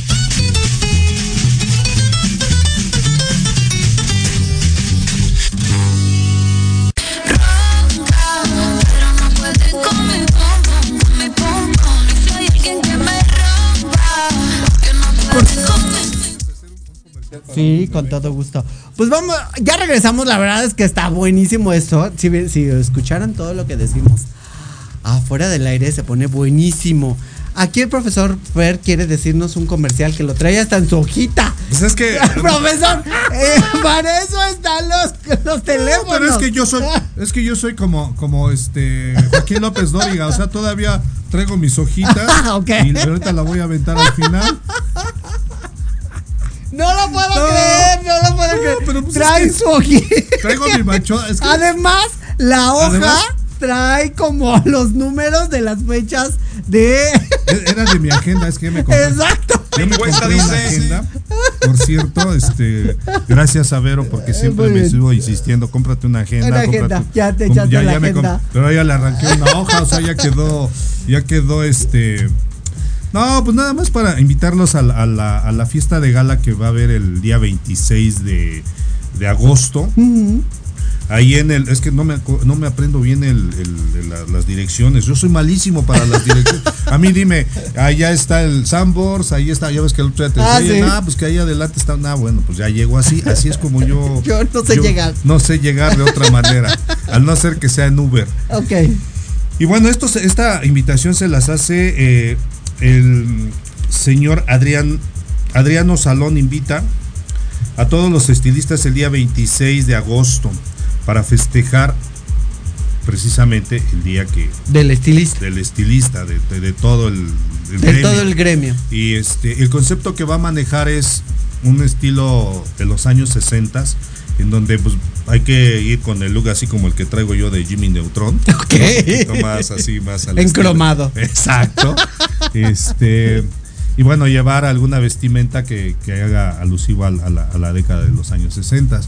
Sí, con todo gusto. Pues vamos, ya regresamos. La verdad es que está buenísimo esto. Si, si escucharan todo lo que decimos afuera del aire, se pone buenísimo. Aquí el profesor Fer quiere decirnos un comercial que lo trae hasta en su hojita. Pues es que. *laughs* profesor, eh, para eso están los, los teléfonos. Pero es que yo soy, es que yo soy como, como este Joaquín López Dóriga, o sea, todavía traigo mis hojitas *laughs* Ok. y ahorita la voy a aventar al final. No lo puedo No. creer, no lo puedo creer. pero pues trae es que su hojita. Traigo mi macho, es que Además, la hoja Además- trae como los números de las fechas de. era de mi agenda, es que me compré. Exacto. Yo me compré una agenda. Por cierto, este, gracias a Vero porque siempre me sigo insistiendo, cómprate una agenda, Una cómprate- agenda, ya te echaste la me agenda. com- pero ya le arranqué una hoja, o sea, ya quedó, ya quedó este. No, pues nada más para invitarlos a la, a la- a la fiesta de gala que va a haber el día 26 de, de agosto. Ahí en el, es que no me, no me aprendo bien el, el- el- la- las direcciones. Yo soy malísimo para las direcciones. *laughs* A mí dime, allá está el Sambors, ahí está, ya ves que el otro día te Ah, sí. "Ah, pues que ahí adelante está, nah, bueno, pues ya llego así, así es como yo. *laughs* Yo no sé llegar. No sé llegar de otra manera, al no ser que sea en Uber. Ok. Y bueno, esto, esta invitación se las hace eh, el señor Adrián, Adriano Salón invita a todos los estilistas el día 26 de agosto para festejar precisamente el día que Del estilista. del estilista de, de- de todo el, el De todo el gremio. y este el concepto que va a manejar es un estilo de los años 60 en donde pues hay que ir con el look así como el que traigo yo de Jimmy Neutron. *laughs* Ok. Un poquito más así, más al estilo. Encromado. *laughs* Exacto. Este y bueno, llevar alguna vestimenta que, que haga alusivo a, la- a la, a la década de los años 60.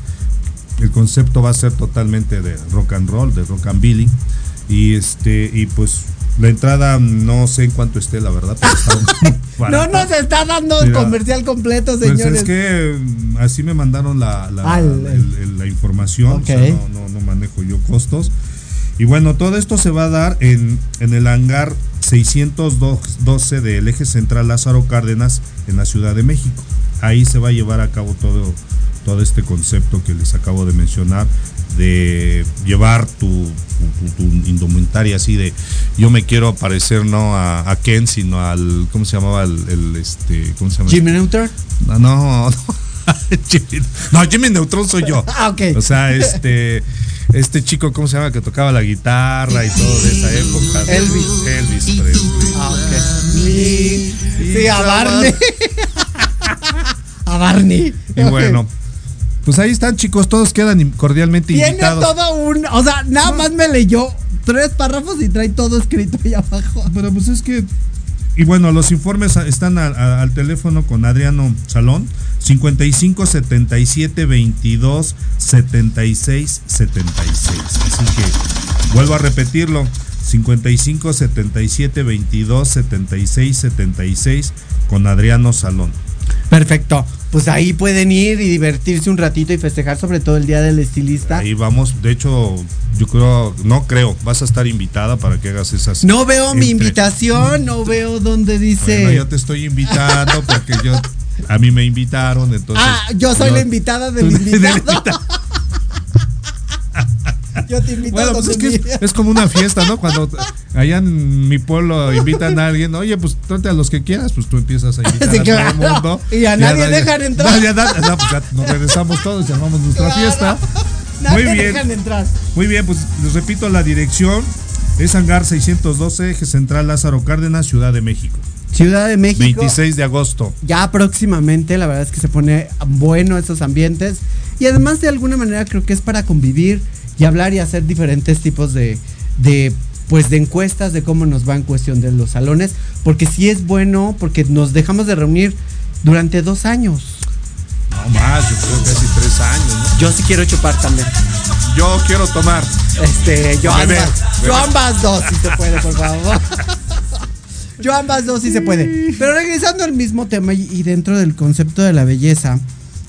El concepto va a ser totalmente de rock and roll, de rock and billy. Y este, y pues la entrada no sé en cuánto esté, la verdad, pero *laughs* No nos está dando el comercial completo, Pues señores. es que mm, así me mandaron la, la, Ah, el- el- el- la información, o sea, no, no, no manejo yo costos. Y bueno, todo esto se va a dar en, en el hangar 612 del eje central Lázaro Cárdenas en la Ciudad de México. Ahí se va a llevar a cabo todo, todo este concepto que les acabo de mencionar de llevar tu, tu- tu- tu indumentaria así de yo me quiero parecer no a, a Ken sino al cómo se llamaba el, el, este cómo se llama Jimmy Neutron. no, no, no. *laughs* Jimmy, no, Jimmy Neutron soy yo. *laughs* Ah, ok. O sea, este, este chico, ¿cómo se llama? Que tocaba la guitarra y todo de esa época. Elvis. Elvis Presley. Ah, ok. Sí, sí, a Barney. *laughs* a Barney. Y bueno, pues ahí están, chicos. Todos quedan cordialmente Tiene invitados. todo un. O sea, nada más me leyó tres párrafos y trae todo escrito ahí abajo. Pero pues es que. Y bueno, los informes están a- a- al teléfono con Adriano Salón. 55 77 22 76 76. Así que vuelvo a repetirlo. 55 77 22 76 76 con Adriano Salón. Perfecto. Pues ahí pueden ir y divertirse un ratito y festejar sobre todo el día del estilista. Ahí vamos, de hecho, yo creo, no creo, vas a estar invitada para que hagas esas. No veo mi invitación, no veo dónde dice. Bueno, yo te estoy invitando porque yo a mí me invitaron, entonces. ah, yo soy la invitada del invitado. *laughs* yo te invito Bueno, a pues es que es, como una fiesta, ¿no? Cuando allá en mi pueblo invitan a alguien, oye, pues tráete a los que quieras, pues tú empiezas a invitar Sí, a todo claro. el mundo. *laughs* Y a nadie dejan entrar. No, pues ya nos regresamos todos, llamamos nuestra fiesta. *laughs* Nadie Muy bien. dejan entrar. Muy bien, pues les repito la dirección. Es Hangar 612, eje central Lázaro Cárdenas, Ciudad de México. Ciudad de México. 26 de agosto. Ya próximamente, la verdad es que se pone bueno esos ambientes. Y además, de alguna manera, creo que es para convivir y hablar y hacer diferentes tipos de, de pues de encuestas de cómo nos va en cuestión de los salones. Porque sí es bueno, porque nos dejamos de reunir durante dos años. No más, yo creo que casi tres años, ¿no? Yo sí quiero chupar también. Yo quiero tomar. Este, yo Beber, ambas, beber. yo ambas dos, si se puede, por favor. Yo ambas dos, si se puede. Pero regresando al mismo tema y dentro del concepto de la belleza,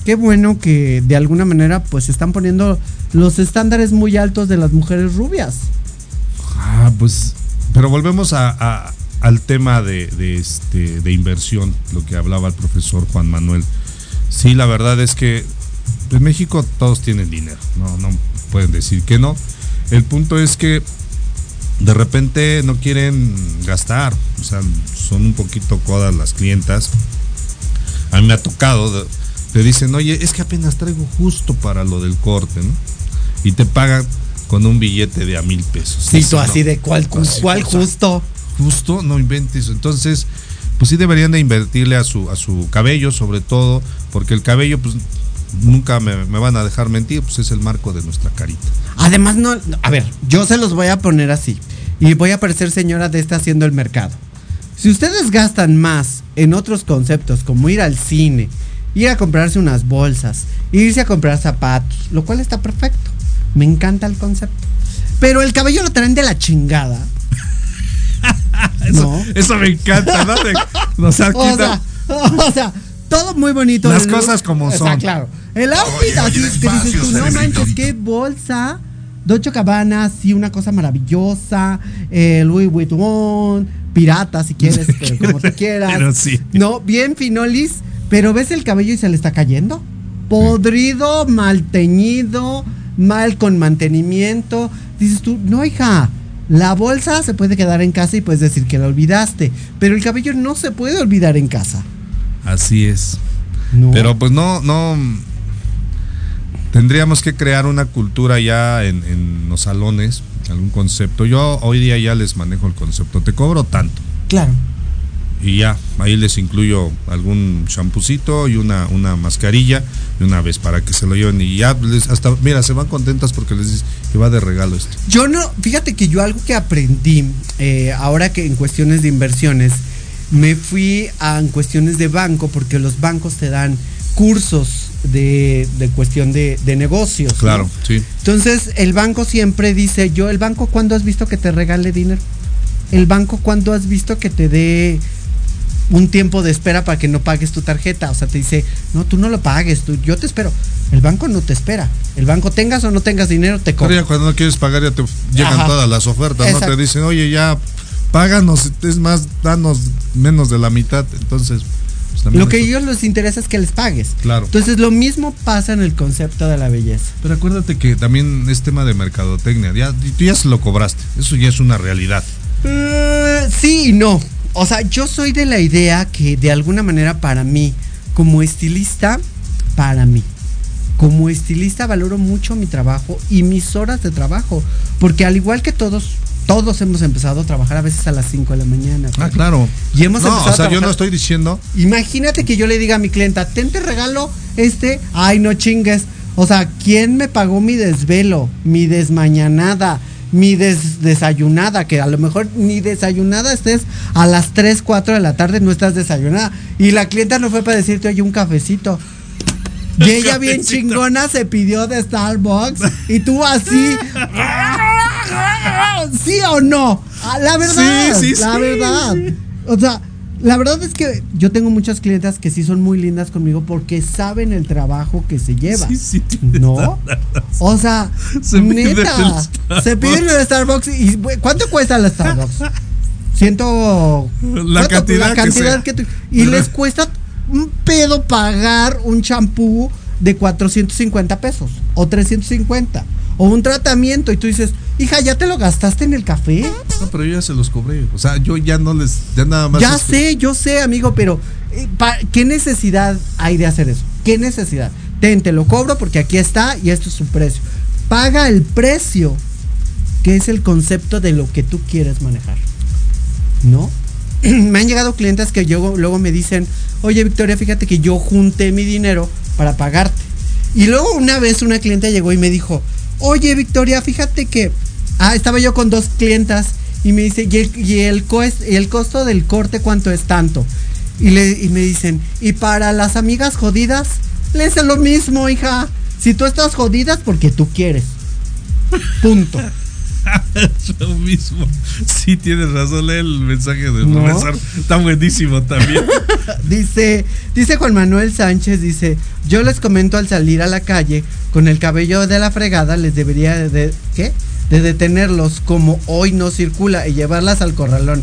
qué bueno que de alguna manera pues están poniendo los estándares muy altos de las mujeres rubias. Ah, pues. Pero volvemos a, al tema de, este, de inversión, lo que hablaba el profesor Juan Manuel. Sí, la verdad es que en México todos tienen dinero, no, no pueden decir que no. El punto es que de repente no quieren gastar, o sea, son un poquito codas las clientas. A mí me ha tocado, te dicen, oye, es que apenas traigo justo para lo del corte, ¿no? Y te pagan con un billete de a mil pesos. Sí, tú No, así de cuál, cuál justo. Justo, no inventes. Entonces, pues sí deberían de invertirle a su, a su cabello, sobre todo, porque el cabello, pues nunca me, me van a dejar mentir, pues es el marco de nuestra carita. Además, no, a ver, yo se los voy a poner así. Y voy a parecer señora de esta haciendo el mercado. Si ustedes gastan más en otros conceptos, como ir al cine, ir a comprarse unas bolsas, irse a comprar zapatos, lo cual está perfecto. Me encanta el concepto. Pero el cabello lo traen de la chingada. *laughs* Eso, No. eso me encanta, ¿no? De- o sea, *laughs* O sea, *laughs* o sea, todo muy bonito. Las cosas como Está son. claro. El outfit Oye, así oye, que dices tú, no manches, qué bolsa. Docho Cabana, sí, una cosa maravillosa. Eh, Louis Vuitton, pirata si quieres, pero como tú quieras. Pero sí. No, bien finolis, pero ves el cabello y se le está cayendo. Podrido, mal teñido, mal con mantenimiento. Dices tú, no, hija, la bolsa se puede quedar en casa y puedes decir que la olvidaste, pero el cabello no se puede olvidar en casa. Así es. No. Pero pues no, no. Tendríamos que crear una cultura ya en, en los salones, algún concepto. Yo hoy día ya les manejo el concepto. Te cobro tanto. Claro. Y ya, ahí les incluyo algún champucito y una, una mascarilla de una vez para que se lo lleven. Y ya, les, hasta, mira, se van contentas porque les dices que va de regalo esto. Yo no, fíjate que yo algo que aprendí eh, ahora que en cuestiones de inversiones, me fui a en cuestiones de banco porque los bancos te dan cursos de, de cuestión de, de negocios. ¿no? Claro, sí. Entonces el banco siempre dice, yo, el banco cuando has visto que te regale dinero? El banco cuando has visto que te dé un tiempo de espera para que no pagues tu tarjeta. O sea, te dice, no, tú no lo pagues, tú, yo te espero. El banco no te espera. El banco tengas o no tengas dinero, te Pero cobra. ya cuando no quieres pagar ya te llegan Ajá. todas las ofertas, ¿no? Te dicen, oye, ya páganos, es más, danos menos de la mitad. Entonces, pues, Lo que a ellos les interesa es que les pagues. Claro. Entonces lo mismo pasa en el concepto de la belleza. Pero acuérdate que también es tema de mercadotecnia. Ya, tú ya se lo cobraste. Eso ya es una realidad. Eh, sí y no. O sea, yo soy de la idea que de alguna manera para mí, como estilista, para mí, como estilista valoro mucho mi trabajo y mis horas de trabajo. Porque al igual que todos, todos hemos empezado a trabajar a veces a las 5 de la mañana. Ah, claro. Y hemos no, empezado o sea, a yo no estoy diciendo. Imagínate que yo le diga a mi clienta, ten te regalo este, ay no chingues. O sea, ¿quién me pagó mi desvelo, mi desmañanada, mi des- desayunada? Que a lo mejor ni desayunada estés a las 3, 4 de la tarde, no estás desayunada. Y la clienta no fue para decirte, oye, un cafecito. Y ella bien chingona se pidió de Starbucks y tú así. *laughs* ¿Sí o no? Ah, La verdad. Sí, sí, la sí. verdad. O sea, La verdad es que yo tengo muchas clientas que sí son muy lindas conmigo porque saben el trabajo que se lleva. Sí, sí. ¿No? O sea, Se pide neta. Se piden el Starbucks y ¿cuánto cuesta el Starbucks? Ciento La cantidad La que cantidad sea. que tú- y les cuesta un pedo pagar un champú de 450 pesos o 350 o un tratamiento y tú dices, "Hija, ya te lo gastaste en el café." No, pero yo ya se los cobré. O sea, yo ya no les. Ya nada más. Ya sé, yo sé, amigo, pero eh, ¿qué necesidad hay de hacer eso? ¿Qué necesidad? Ten, te lo cobro porque aquí está y esto es su precio. Paga el precio, que es el concepto de lo que tú quieres manejar. ¿No? *clears throat* me han llegado clientes que yo, luego me dicen, oye Victoria, fíjate que yo junté mi dinero para pagarte. Y luego una vez una clienta llegó y me dijo, oye Victoria, fíjate que... Ah, estaba yo con dos clientas y me dice, ¿y el, y y el costo del corte cuánto es tanto? Y, le, y me dicen, y para las amigas jodidas, les es lo mismo, hija. Si tú estás jodida es porque tú quieres. Punto. Es *laughs* lo mismo. Sí, tienes razón. Lee el mensaje del ¿No? profesor. Está buenísimo también. *laughs* dice, dice Juan Manuel Sánchez, dice, yo les comento al salir a la calle con el cabello de la fregada, les debería de, de- ¿qué? De detenerlos como hoy no circula y llevarlas al corralón.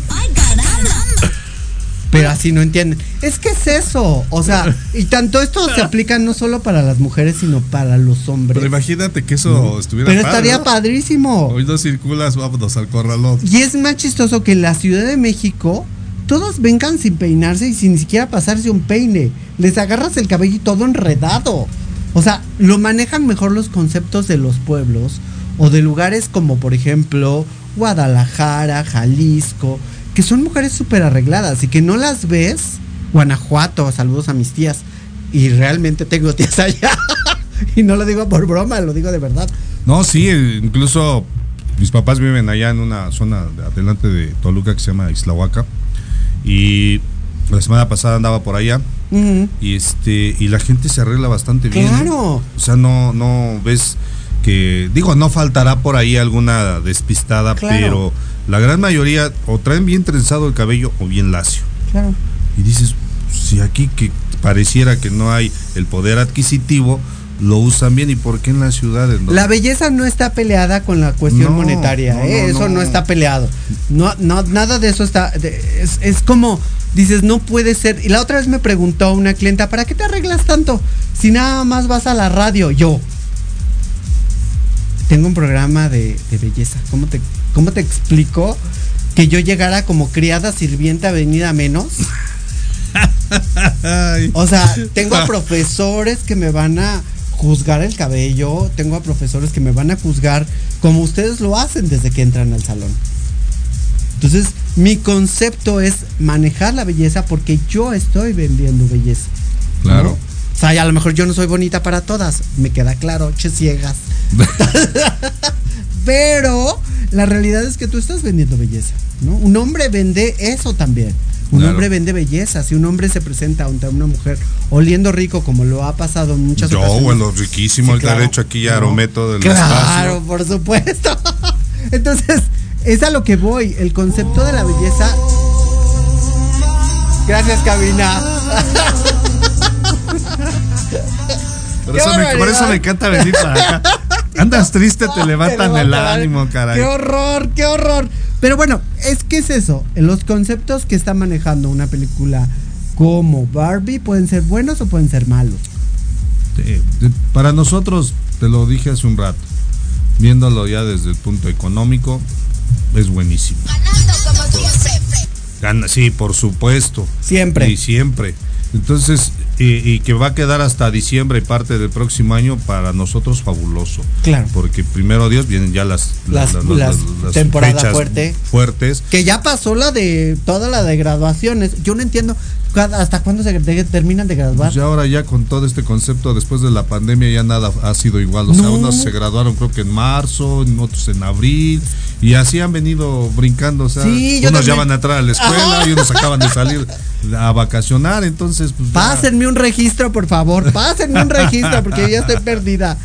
Pero así no entienden. Es que es eso. O sea, y tanto esto se *laughs* aplica no solo para las mujeres, sino para los hombres. Pero imagínate que eso No. estuviera Pero padre, estaría ¿no? padrísimo. Hoy no circulas, vámonos al corralón. Y es más chistoso que en la Ciudad de México todos vengan sin peinarse y sin ni siquiera pasarse un peine. Les agarras el cabello y todo enredado. O sea, lo manejan mejor los conceptos de los pueblos o de lugares como por ejemplo Guadalajara, Jalisco, que son mujeres súper arregladas y que no las ves. Guanajuato, saludos a mis tías. Y realmente tengo tías allá. *laughs* y no lo digo por broma, lo digo de verdad. No, sí, incluso mis papás viven allá en una zona de adelante de Toluca que se llama Islahuaca. Y la semana pasada andaba por allá. Y este y la gente se arregla bastante bien. ¿eh? Claro. O sea, no no ves que digo, no faltará por ahí alguna despistada, Claro. pero la gran mayoría o traen bien trenzado el cabello o bien lacio. Claro. Y dices, si aquí que pareciera que no hay el poder adquisitivo, lo usan bien y por qué en las ciudades no? La belleza no está peleada con la cuestión No, monetaria, no, ¿eh? no, eso no. está peleado. No, no, nada de eso está. es, es como, dices, no puede ser. Y la otra vez me preguntó una clienta, ¿para qué te arreglas tanto? Si nada más vas a la radio. Yo. Tengo un programa de, de belleza. ¿Cómo te, ¿Cómo te explico que yo llegara como criada sirvienta venida menos? O sea, tengo a profesores que me van a juzgar el cabello, tengo a profesores que me van a juzgar como ustedes lo hacen desde que entran al salón. Entonces, mi concepto es manejar la belleza porque yo estoy vendiendo belleza. Claro. ¿no? O sea, a lo mejor yo no soy bonita para todas, me queda claro, che ciegas. *laughs* Pero la realidad es que tú estás vendiendo belleza, ¿no? Un hombre vende eso también. Un Claro. hombre vende belleza. Si un hombre se presenta ante una mujer oliendo rico, como lo ha pasado en muchas Yo, ocasiones. bueno, riquísimo, Sí, el claro. derecho aquí ya arometo del Claro, espacio. por supuesto. *laughs* Entonces, es a lo que voy. El concepto de la belleza. Gracias, cabina. *laughs* Por eso, me, por eso me encanta venir para acá. *laughs* Andas triste, te levantan Te el ánimo, caray. Qué horror, qué horror. Pero bueno, es que es eso. Los conceptos que está manejando una película como Barbie pueden ser buenos o pueden ser malos. Para nosotros, te lo dije hace un rato, viéndolo ya desde el punto económico, es buenísimo. Gana, sí, por supuesto. Siempre. Y siempre. Entonces, y, y que va a quedar hasta diciembre y parte del próximo año, para nosotros fabuloso. Claro. Porque primero Dios vienen ya las, Las- las temporada fechas fuerte. fuertes. Que ya pasó la de toda la de graduaciones. Yo no entiendo hasta cuándo se de- terminan de graduar. Pues ya ahora ya con todo este concepto después de la pandemia ya nada ha sido igual. O sea, No. unos se graduaron creo que en marzo, otros en abril y así han venido brincando. O sea, Sí, unos ya van a entrar a la escuela y unos acaban de salir a vacacionar. Entonces, pues Pásenme un registro, por favor. Pásenme un registro porque yo ya estoy perdida.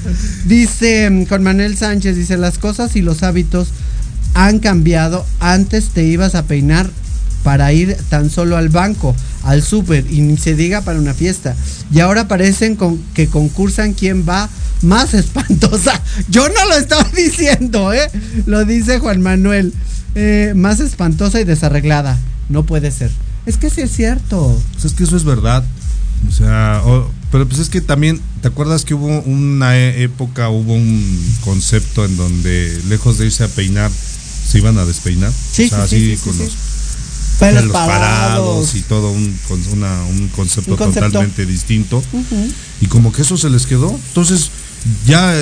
Dice con Manuel Sánchez, dice, las cosas y los hábitos han cambiado. Antes te ibas a peinar para ir tan solo al banco, al súper y ni se diga para una fiesta. Y ahora parecen con, que concursan quién va más *laughs* espantosa. Yo no lo estaba *laughs* diciendo, ¿eh? Lo dice Juan Manuel. Eh, más espantosa y desarreglada. No puede ser. Es que sí es cierto. Pues es que eso es verdad. O sea, pero pues es que también, ¿te acuerdas que hubo una e- época, hubo un concepto en donde lejos de irse a peinar, se iban a despeinar? Sí, o sea, sí, así sí, sí, con los Pelos pelos parados. parados. y todo un, con- una- un concepto Un concepto. totalmente distinto. Y como que eso se les quedó. Entonces, ya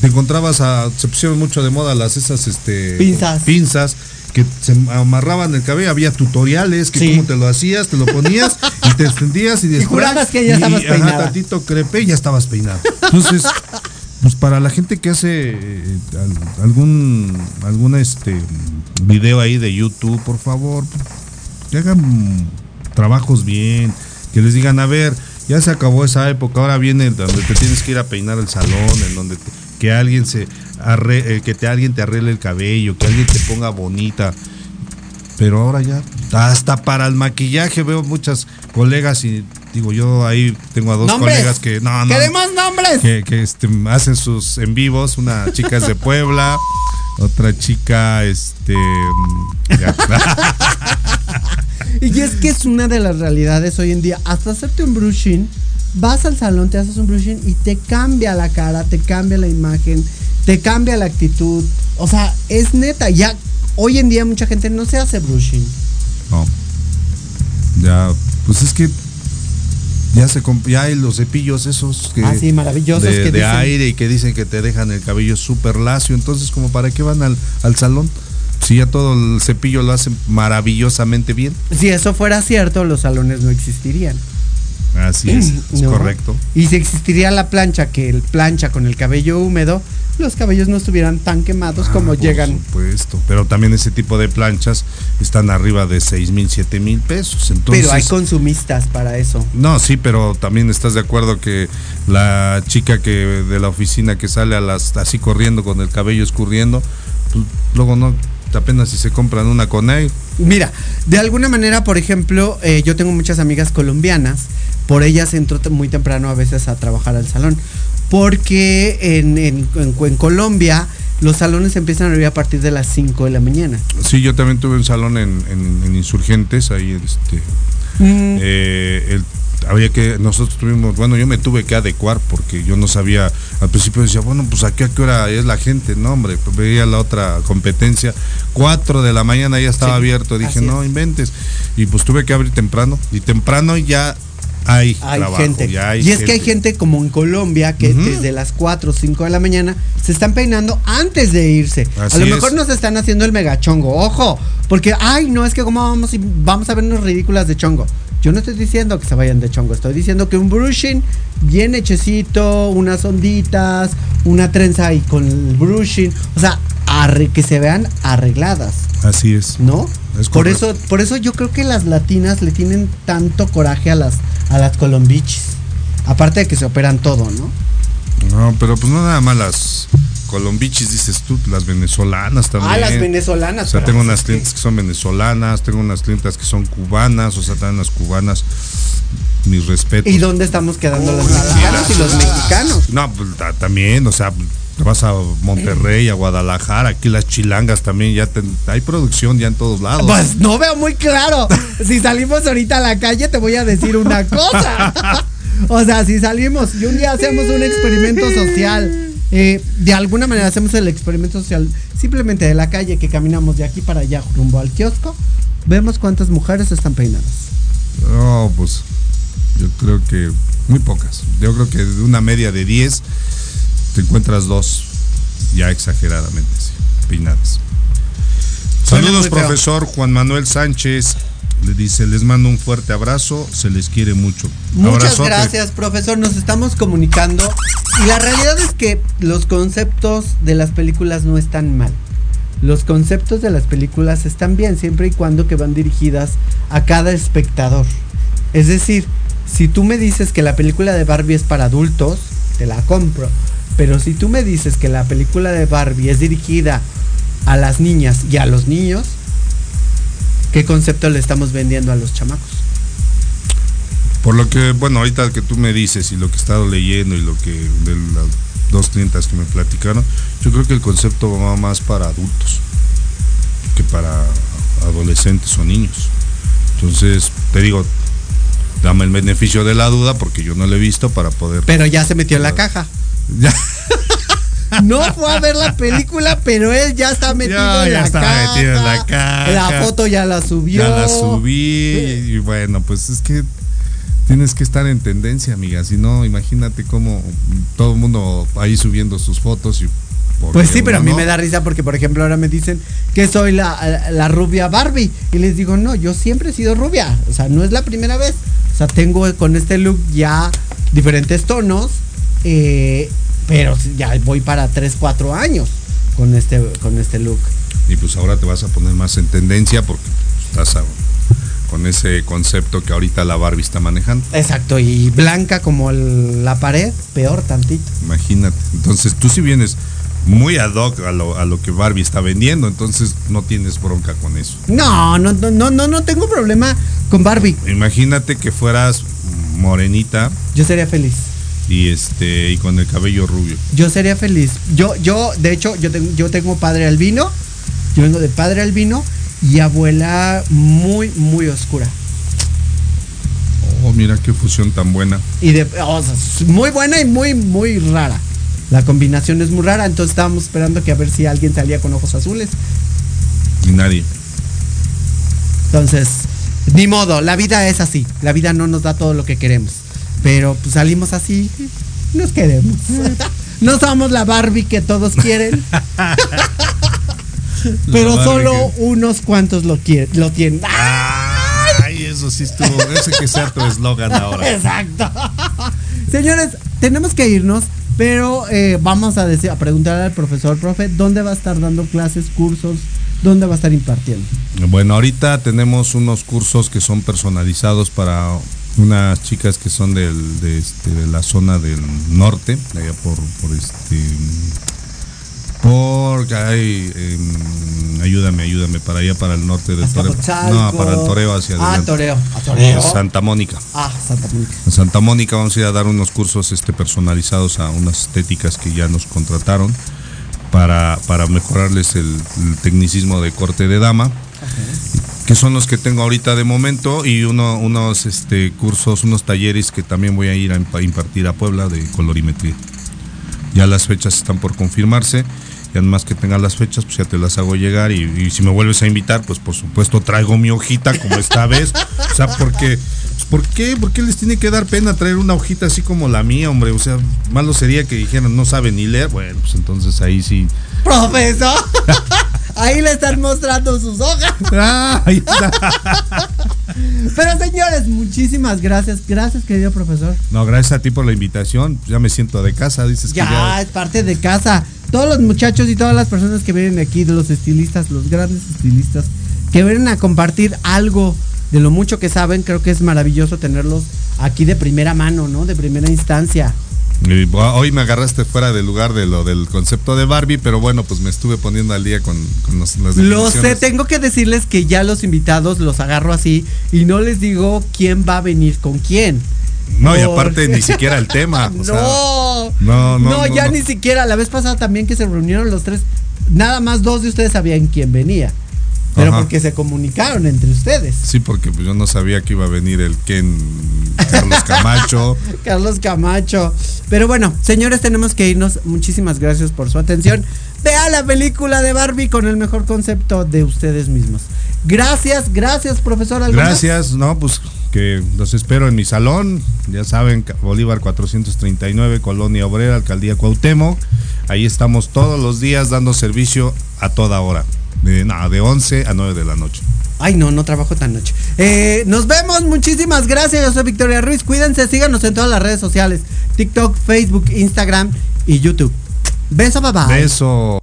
te encontrabas a. Se pusieron mucho de moda las esas este Pinzas. pinzas que se amarraban el cabello, había tutoriales que Sí. cómo te lo hacías, te lo ponías y te extendías y después jurabas que ya estabas peinada. tantito crepé y ya estabas peinado. Entonces, pues para la gente que hace eh, al- algún algún este video ahí de YouTube, por favor, que hagan trabajos bien, que les digan, a ver, ya se acabó esa época, ahora viene donde te tienes que ir a peinar el salón, en donde te- que alguien se eh, que te alguien te arregle el cabello, que alguien te ponga bonita. Pero ahora ya, hasta para el maquillaje veo muchas colegas y digo, yo ahí tengo a dos ¡Nombres! colegas que no, no, ¡Queremos nombres! que, que, este, hacen sus en vivos, una chica es de Puebla, otra chica este mm. *laughs* Y es que es una de las realidades hoy en día. Hasta hacerte un brushing, vas al salón, te haces un brushing y te cambia la cara, te cambia la imagen, te cambia la actitud. O sea, es neta. Ya hoy en día mucha gente no se hace brushing. No. Ya, pues es que ya se ya hay los cepillos esos que Ah, sí, maravillosos de, que de dicen- aire y que dicen que te dejan el cabello súper lacio, entonces como para qué van al, al salón si ya todo el cepillo lo hacen maravillosamente bien. Si eso fuera cierto, los salones no existirían. Así es, *clears throat* es ¿No? correcto. Y si existiría la plancha que el plancha con el cabello húmedo, los cabellos no estuvieran tan quemados como Ah, por llegan. supuesto, pero también ese tipo de planchas están arriba de 6 mil, 7 mil pesos. Entonces, Pero hay consumistas para eso. No, sí, pero también estás de acuerdo que la chica que de la oficina que sale a las así corriendo con el cabello escurriendo, pues, luego no apenas si se compran una con él. Mira, de alguna manera, por ejemplo, eh, yo tengo muchas amigas colombianas, por ellas entro muy temprano a veces a trabajar al salón, porque en, en- en- en Colombia los salones empiezan a abrir a partir de las 5 de la mañana. Sí, yo también tuve un salón en, en- en Insurgentes, ahí este Mm. eh, el- había que, nosotros tuvimos, bueno, yo me tuve que adecuar porque yo no sabía, al principio decía, bueno, pues aquí a qué hora es la gente, no, hombre, pues veía la otra competencia, 4 de la mañana ya estaba Sí, abierto, dije, no inventes, y pues tuve que abrir temprano, y temprano ya hay, Hay trabajo, gente. hay y es que hay gente como en Colombia que desde las 4 o 5 de la mañana se están peinando antes de irse. Así a lo es. mejor nos están haciendo el megachongo, ojo, porque ay, no es que como vamos y vamos a vernos ridículas de chongo. Yo no estoy diciendo que se vayan de chongo, estoy diciendo que un brushing bien hechecito, unas onditas, una trenza ahí con el brushing, o sea, que se vean arregladas. Así es. ¿No? Es por eso, por eso yo creo que las latinas le tienen tanto coraje a las, a las colombichis. Aparte de que se operan todo, ¿no? No, pero pues no nada más las colombichis, dices tú, las venezolanas también. Ah, las venezolanas. O sea, tengo unas que- clientes que son venezolanas, tengo unas clientas que son cubanas, o sea, también las cubanas, mis respetos. ¿Y dónde estamos quedando los mexicanos y los mexicanos? No, pues ta- también, o sea, vas a Monterrey, a Guadalajara, aquí las chilangas también, ya ten- hay producción ya en todos lados. Pues no veo muy claro. Si salimos ahorita a la calle, te voy a decir una cosa. *laughs* O sea, si salimos y un día hacemos un experimento social, eh, de alguna manera hacemos el experimento social simplemente de la calle que caminamos de aquí para allá rumbo al kiosco, vemos cuántas mujeres están peinadas. No, pues yo creo que muy pocas. Yo creo que de una media de 10 te encuentras dos, ya exageradamente, sí, peinadas. Saludos, profesor Juan Manuel Sánchez. Le dice, les mando un fuerte abrazo, se les quiere mucho. Muchas Abrazote. gracias, profesor. Nos estamos comunicando. Y la realidad es que los conceptos de las películas no están mal. Los conceptos de las películas están bien siempre y cuando que van dirigidas a cada espectador. Es decir, si tú me dices que la película de Barbie es para adultos, te la compro. Pero si tú me dices que la película de Barbie es dirigida a las niñas y a los niños, qué concepto le estamos vendiendo a los chamacos. Por lo que, bueno, ahorita que tú me dices y lo que he estado leyendo y lo que de las dos clientas que me platicaron, yo creo que el concepto va más para adultos que para adolescentes o niños. Entonces, te digo, dame el beneficio de la duda porque yo no lo he visto para poder. Pero ya se metió en la caja. *laughs* No fue a ver la película, pero él ya está metido, en, ya la está caja. metido en la caja. La foto ya la subió. Ya la subí y, y bueno, pues es que tienes que estar en tendencia, amiga. Si no, imagínate cómo todo el mundo ahí subiendo sus fotos y. ¿por Pues sí, pero a mí no? me da risa porque, por ejemplo, ahora me dicen que soy la, la rubia Barbie. Y les digo, no, yo siempre he sido rubia. O sea, no es la primera vez. O sea, tengo con este look ya diferentes tonos. Eh, pero ya voy para 3, 4 años con este, con este look. Y pues ahora te vas a poner más en tendencia porque estás a- con ese concepto que ahorita la Barbie está manejando. Exacto, y blanca como el- la pared, peor tantito. Imagínate. Entonces tú si vienes muy ad hoc a lo, a lo que Barbie está vendiendo, entonces no tienes bronca con eso. No, no, no, no, no, no tengo problema con Barbie. Imagínate que fueras morenita Yo sería feliz. Y este y con el cabello rubio. Yo sería feliz. Yo, yo, de hecho, yo tengo, yo tengo padre albino. Yo vengo de padre albino y abuela muy, muy oscura. Oh, mira qué fusión tan buena. Y de, muy buena y muy, muy rara. La combinación es muy rara, entonces estábamos esperando que a ver si alguien salía con ojos azules. Y nadie. Entonces, ni modo, la vida es así. La vida no nos da todo lo que queremos. Pero pues salimos así, nos queremos. *laughs* No somos la Barbie que todos quieren. *laughs* pero solo unos cuantos lo, quieren, lo tienen. Ay, eso sí estuvo. Ese que sea tu eslogan ahora. Exacto. *laughs* Señores, tenemos que irnos, pero eh, vamos a, decir, a preguntar al profesor, profe, ¿dónde va a estar dando clases, cursos? ¿Dónde va a estar impartiendo? Bueno, ahorita tenemos unos cursos que son personalizados para unas chicas que son del, de, este, de la zona del norte, de allá por, por este. Por. Ay, em, ayúdame, ayúdame, para allá, para el norte del Toreo. No, para el Toreo hacia Ah, adelante. Toreo. Ah, Toreo. Santa Mónica. Ah, Santa Mónica. En Santa Mónica vamos a ir a dar unos cursos este, personalizados a unas estéticas que ya nos contrataron para, para mejorarles el, el tecnicismo de corte de dama, que son los que tengo ahorita de momento, y uno, unos este, cursos, unos talleres que también voy a ir a impa- impartir a Puebla de colorimetría. Ya las fechas están por confirmarse. Y además que tenga las fechas, pues ya te las hago llegar. Y, y si me vuelves a invitar, pues por supuesto traigo mi hojita como esta *laughs* vez. O sea, porque. pues, ¿Por qué? ¿Por qué les tiene que dar pena traer una hojita así como la mía, hombre? O sea, malo sería que dijeran no saben ni leer. Bueno, pues entonces ahí sí. Profesor. *laughs* Ahí le están mostrando sus hojas. Ah, *laughs* ahí está. Pero señores, muchísimas gracias. Gracias, querido profesor. No, gracias a ti por la invitación. Ya me siento de casa, dices Ya, que ya. es parte de casa. Todos los muchachos y todas las personas que vienen aquí, los estilistas, los grandes estilistas, que vienen a compartir algo de lo mucho que saben, creo que es maravilloso tenerlos aquí de primera mano, ¿no? De primera instancia. Bueno, Hoy me agarraste fuera del lugar de lo del concepto de Barbie, pero bueno, pues me estuve poniendo al día con, con los- las Lo sé, tengo que decirles que ya los invitados los agarro así y no les digo quién va a venir con quién. No, y aparte ni *laughs* siquiera el tema. o no, no, no, no, no, ya no. ni siquiera. La vez pasada también que se reunieron los tres, nada más dos de ustedes sabían quién venía. Pero Ajá. porque se comunicaron entre ustedes. Sí, porque pues, yo no sabía que iba a venir el Ken Carlos *laughs* Camacho. Carlos Camacho. Pero bueno, señores, tenemos que irnos. Muchísimas gracias por su atención. Vea la película de Barbie con el mejor concepto de ustedes mismos. Gracias, gracias, profesor. ¿algo más? Gracias, no, pues que los espero en mi salón. Ya saben, Bolívar 439, Colonia Obrera, Alcaldía Cuauhtémoc. Ahí estamos todos los días dando servicio a toda hora. De, no, de 11 a 9 de la noche. Ay, no, no trabajo tan noche. Eh, nos vemos, muchísimas gracias. Yo soy Victoria Ruiz. Cuídense, síganos en todas las redes sociales: TikTok, Facebook, Instagram y YouTube. Beso, bye. Beso.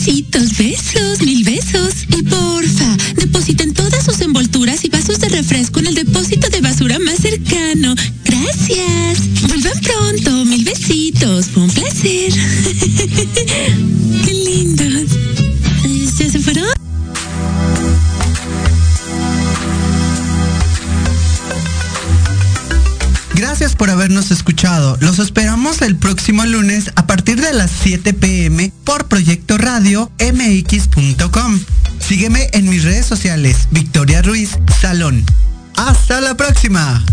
besitos, besos, mil besos. Y porfa, depositen todas sus envolturas y vasos de refresco en el depósito de basura más cercano. Gracias. Vuelvan pronto, mil besitos. Fue un placer. *laughs* Por habernos escuchado. Los esperamos el próximo lunes a partir de las 7 pm por Proyecto Radio mx.com. Sígueme en mis redes sociales, Victoria Ruiz Salón. Hasta la próxima.